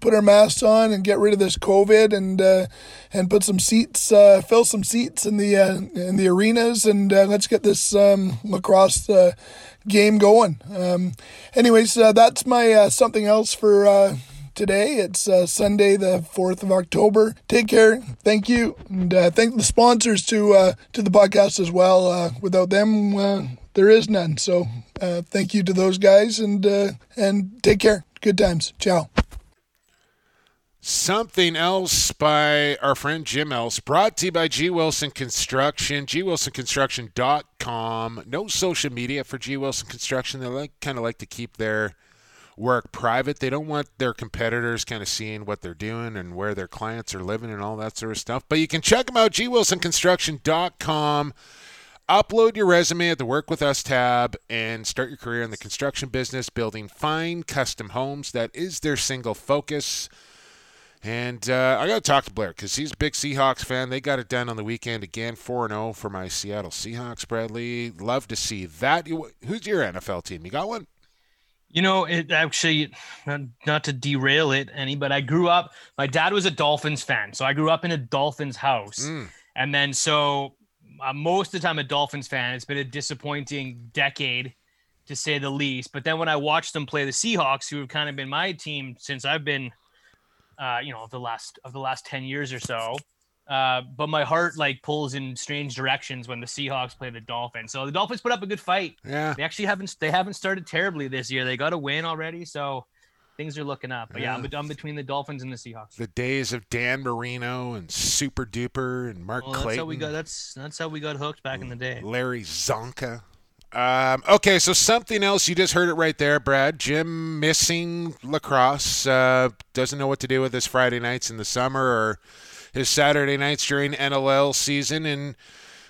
put our masks on and get rid of this COVID, and uh, and put some seats, uh, fill some seats in the uh, in the arenas, and uh, let's get this um, lacrosse. Game going. Um, anyways, uh, that's my uh, something else for uh, today. It's uh, Sunday, the fourth of October. Take care. Thank you, and uh, thank the sponsors to uh, to the podcast as well. Uh, without them, uh, there is none. So thank you to those guys, and and take care. Good times. Ciao. Something else by our friend Jim Else, brought to you by G. Wilson Construction, gwilsonconstruction.com. No social media for G. Wilson Construction. They like kind of like to keep their work private. They don't want their competitors kind of seeing what they're doing and where their clients are living and all that sort of stuff. But you can check them out, gwilsonconstruction.com. Upload your resume at the Work With Us tab and start your career in the construction business, building fine custom homes. That is their single focus. And uh, I got to talk to Blair because he's a big Seahawks fan. They got it done on the weekend again, 4 0 for my Seattle Seahawks, Bradley. Love to see that. Who's your NFL team? You got one? You know, it actually not, not to derail it any, but I grew up. My dad was a Dolphins fan, so I grew up in a Dolphins house, Mm. and then so uh, most of the time a Dolphins fan. It's been a disappointing decade, to say the least. But then when I watched them play the Seahawks, who have kind of been my team since I've been, uh, you know, of the last of the last ten years or so. Uh, but my heart like pulls in strange directions when the Seahawks play the Dolphins. So the Dolphins put up a good fight. Yeah. They actually haven't they haven't started terribly this year. They got a win already, so things are looking up. But yeah, I'm, Yeah. I'm between the Dolphins and the Seahawks. The days of Dan Marino and Super Duper and Mark Well, that's Clayton. how we got that's that's how we got hooked back in the day. Larry Csonka. Um, okay, so something else. You just heard it right there, Brad. Jim missing lacrosse. Uh, doesn't know what to do with his Friday nights in the summer or his Saturday nights during NLL season, and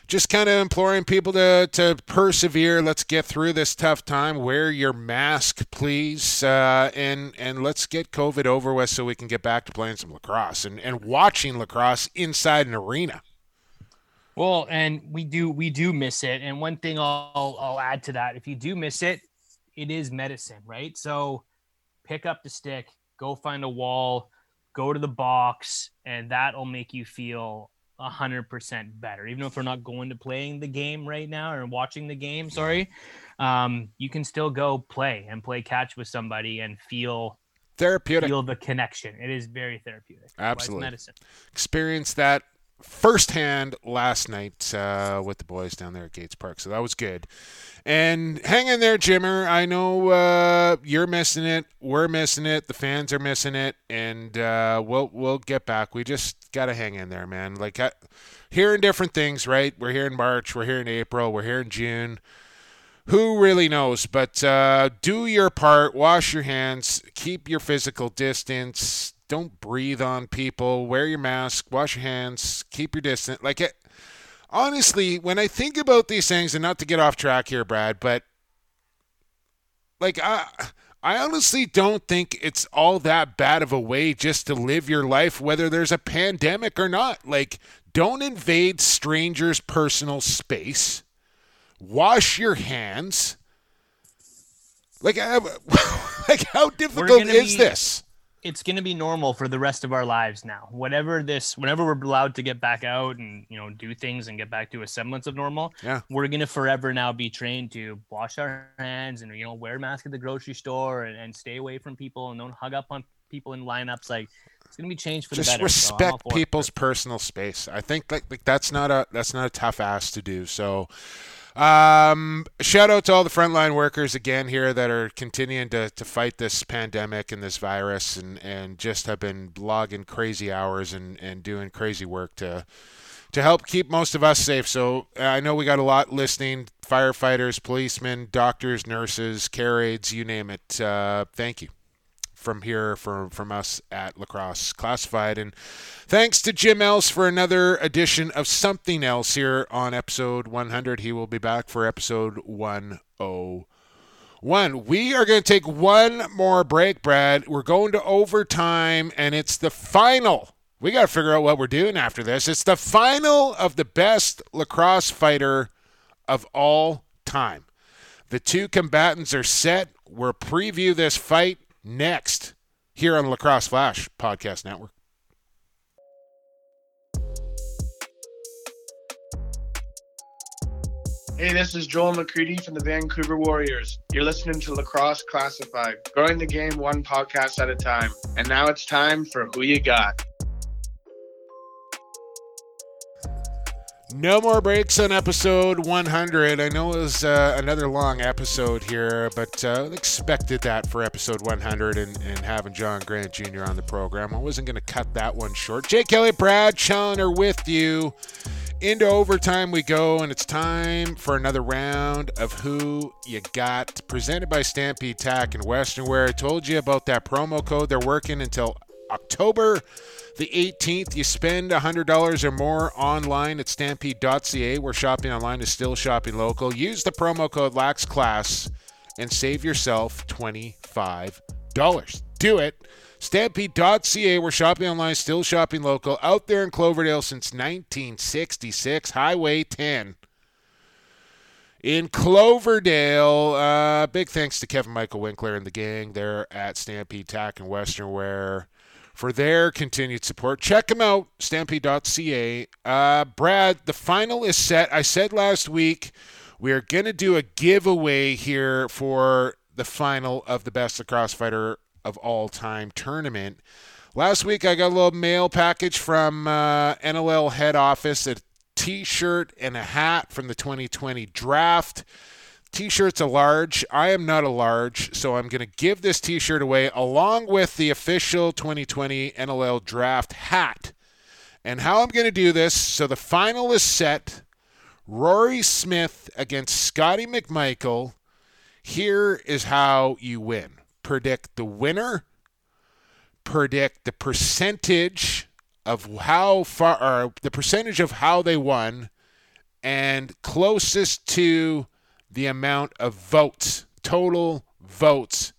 just kind of imploring people to to persevere. Let's get through this tough time. Wear your mask, please, uh, and and let's get COVID over with so we can get back to playing some lacrosse and and watching lacrosse inside an arena. Well, and we do we do miss it. And one thing I'll I'll add to that, if you do miss it, it is medicine, right? So pick up the stick, go find a wall, go to the box, and that'll make you feel hundred percent better. Even if we're not going to playing the game right now or watching the game, sorry, um, you can still go play and play catch with somebody and feel therapeutic. Feel the connection. It is very therapeutic. Absolutely. medicine. Experienced that firsthand last night uh, with the boys down there at Gates Park, so that was good. And hang in there, Jimmer. I know uh, you're missing it. We're missing it. The fans are missing it, and uh, we'll we'll get back. We just gotta hang in there, man. Like I, hearing different things, right? We're here in March. We're here in April. We're here in June. Who really knows? But uh, do your part. Wash your hands. Keep your physical distance. Don't breathe on people. Wear your mask. Wash your hands. Keep your distance. Like it honestly, when I think about these things, and not to get off track here, Brad, but like I. I honestly don't think it's all that bad of a way just to live your life, whether there's a pandemic or not. Like, don't invade strangers' personal space. Wash your hands. Like, like how difficult is be, this? It's going to be normal for the rest of our lives now. Whatever this, whenever we're allowed to get back out and you know do things and get back to a semblance of normal, yeah, we're going to forever now be trained to wash our hands and you know wear a mask at the grocery store and, and stay away from people and don't hug up on people in lineups. Like it's going to be changed for Just the better. Just respect so people's personal space. I think like, like that's not a that's not a tough ask to do. So. Um, shout out to all the frontline workers again here that are continuing to, to fight this pandemic and this virus and, and just have been logging crazy hours and, and doing crazy work to to help keep most of us safe. So I know we got a lot listening firefighters, policemen, doctors, nurses, care aides, you name it. Uh, thank you from here from from us at Lacrosse Classified. And thanks to Jim Else for another edition of something else here on episode 100. He will be back for episode 101. We are going to take one more break, Brad. We're going to overtime, and it's the final. We got to figure out what we're doing after this. It's the final of the best lacrosse fighter of all time. The two combatants are set. We'll preview this fight next here on the Lacrosse Flash Podcast Network. Hey, this is Joel McCready from the Vancouver Warriors. You're listening to Lacrosse Classified, growing the game one podcast at a time. And now it's time for Who You Got. No more breaks on episode 100. I know it was uh, another long episode here, but uh, expected that for episode 100 and, and having John Grant Jr. on the program. I wasn't going to cut that one short. Jake Kelly, Brad Challoner with you. Into overtime we go, and it's time for another round of Who You Got, presented by Stampede Tack and Western Wear. I told you about that promo code. They're working until October the 18th. You spend $100 or more online at stampede.ca, where shopping online is still shopping local. Use the promo code LAXCLASS and save yourself $25. Do it. Stampede.ca, where shopping online is still shopping local. Out there in Cloverdale since 1966. Highway 10 in Cloverdale. Uh, big thanks to Kevin Michael Winkler and the gang there at Stampede Tack and Western Wear for their continued support. Check them out, stampede.ca. Uh, Brad, the final is set. I said last week we are going to do a giveaway here for the final of the Best Lacrosse Fighter of All Time tournament. Last week I got a little mail package from uh, NLL head office, a t-shirt and a hat from the 2020 draft. T-shirt's a large. I am not a large, so I'm going to give this T-shirt away along with the official 2020 NLL draft hat. And how I'm going to do this, so the final is set. Rory Smith against Scotty McMichael. Here is how you win. Predict the winner. Predict the percentage of how far, or the percentage of how they won, and closest to the amount of votes, total votes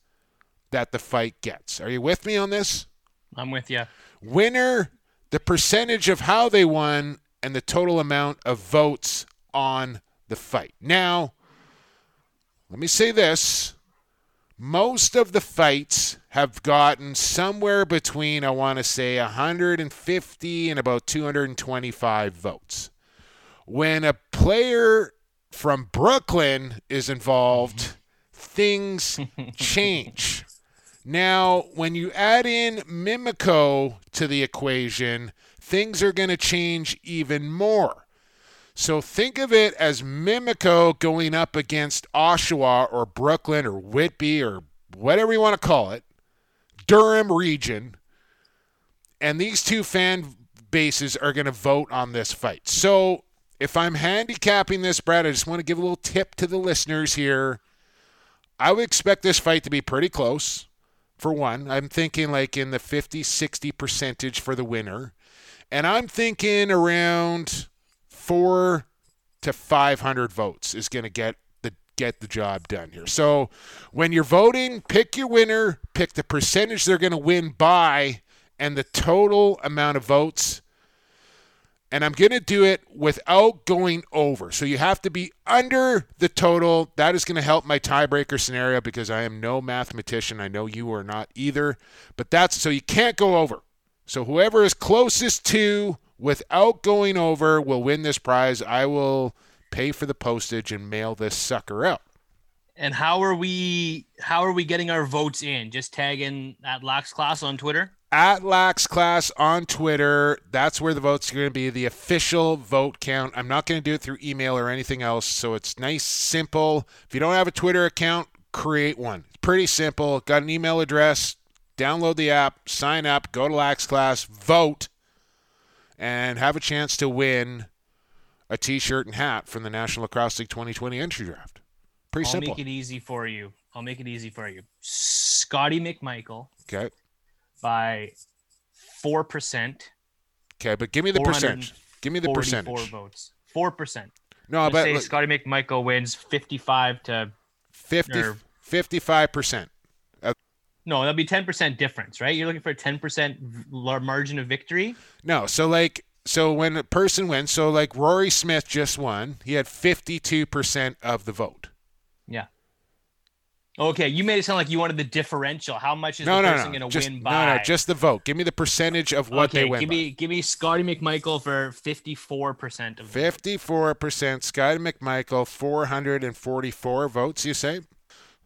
that the fight gets. Are you with me on this? I'm with you. Winner, the percentage of how they won, and the total amount of votes on the fight. Now, let me say this most of the fights have gotten somewhere between, I want to say, 150 and about 225 votes. When a player from Brooklyn is involved, mm-hmm. things change. Now, when you add in Mimico to the equation, things are going to change even more. So think of it as Mimico going up against Oshawa or Brooklyn or Whitby or whatever you want to call it, Durham region, and these two fan bases are going to vote on this fight. So if I'm handicapping this, Brad, I just want to give a little tip to the listeners here. I would expect this fight to be pretty close. For one, I'm thinking like in the 50 60 percentage for the winner. And I'm thinking around four to 500 votes is going to get the get the job done here. So when you're voting, pick your winner, pick the percentage they're going to win by, and the total amount of votes. And I'm going to do it without going over. So you have to be under the total. That is going to help my tiebreaker scenario because I am no mathematician. I know you are not either. But that's so you can't go over. So whoever is closest to without going over will win this prize. I will pay for the postage and mail this sucker out. And how are we how are we getting our votes in? Just tagging at Lax Class on Twitter? At Lax Class on Twitter. That's where the votes are going to be. The official vote count. I'm not going to do it through email or anything else. So it's nice, simple. If you don't have a Twitter account, create one. It's pretty simple. Got an email address. Download the app, sign up, go to Lax Class, vote, and have a chance to win a T-shirt and hat from the National Lacrosse League 2020 entry draft. Pretty simple. I'll make it easy for you. I'll make it easy for you. Scotty McMichael Okay. By four percent. Okay, but give me the percentage. Give me the percentage. Four votes. Four percent. No, Let's but say look- Scotty McMichael wins fifty-five to 50, or- 55%. Uh, no, that'll be ten percent difference, right? You're looking for a ten percent margin of victory. No, so like so when a person wins, so like Rory Smith just won, he had 52% of the vote. Okay, you made it sound like you wanted the differential. How much is No, the no, person no. going to win by? no, no, just the vote. Give me the percentage of what okay, they win. give by. me give me Scotty McMichael for fifty-four percent of. 54% Scotty McMichael, 444 votes, you say?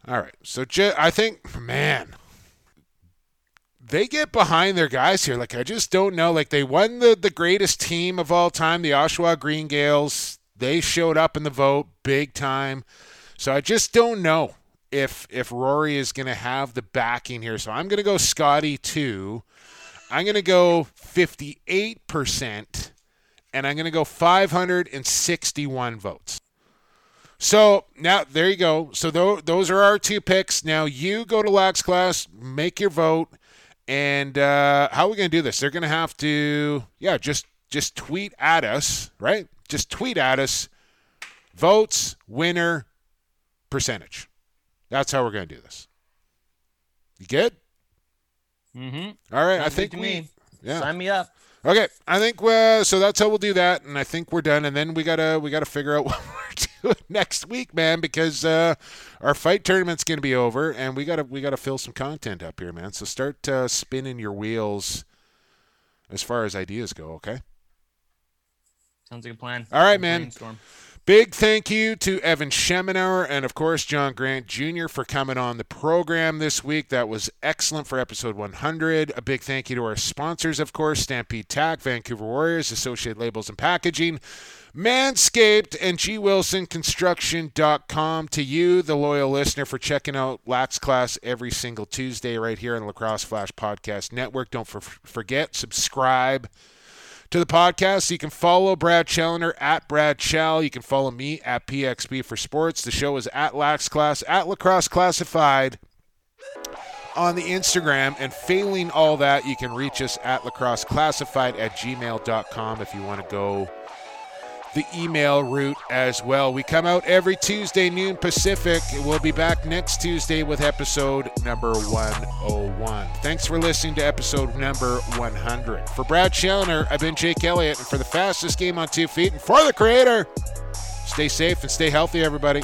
All right. So ju- I think, man, they get behind their guys here. Like, I just don't know. Like, they won the, the greatest team of all time, the Oshawa Green Gaels. They showed up in the vote big time. So I just don't know if if Rory is going to have the backing here. So I'm going to go Scotty too. I'm going to go 58%, and I'm going to go 561 votes. So now there you go. So tho- those are our two picks. Now you go to Lax Class, make your vote, and uh, how are we going to do this? They're going to have to, yeah, just just tweet at us, right? Just tweet at us. Votes, winner, percentage. That's how we're going to do this. You good? Mm-hmm. All right, I think we, me. yeah. Sign me up. Okay, I think uh, so. That's how we'll do that, and I think we're done. And then we gotta we gotta figure out what we're doing next week, man, because uh, our fight tournament's gonna be over, and we gotta we gotta fill some content up here, man. So start uh, spinning your wheels as far as ideas go. Okay. Sounds like a plan. All right, man. brainstorm. Big thank you to Evan Schemenauer and, of course, John Grant Jr. for coming on the program this week. That was excellent for episode 100. A big thank you to our sponsors, of course, Stampede Tack, Vancouver Warriors, Associated Labels and Packaging, Manscaped, and GWilsonConstruction.com. To you, the loyal listener, for checking out Lax Class every single Tuesday right here on the Lacrosse Flash Podcast Network. Don't for- forget, subscribe to the podcast. You can follow Brad Challoner at Brad Chal. You can follow me at PXB for Sports. The show is at Lax Class, at Lacrosse Classified on the Instagram. And failing all that, you can reach us at lacrosse classified at gmail.com if you want to go the email route as well. We come out every Tuesday, noon Pacific. We'll be back next Tuesday with episode number 101. Thanks for listening to episode number 100. For Brad Challoner, I've been Jake Elliott, and for the fastest game on two feet, and for the creator, stay safe and stay healthy, everybody.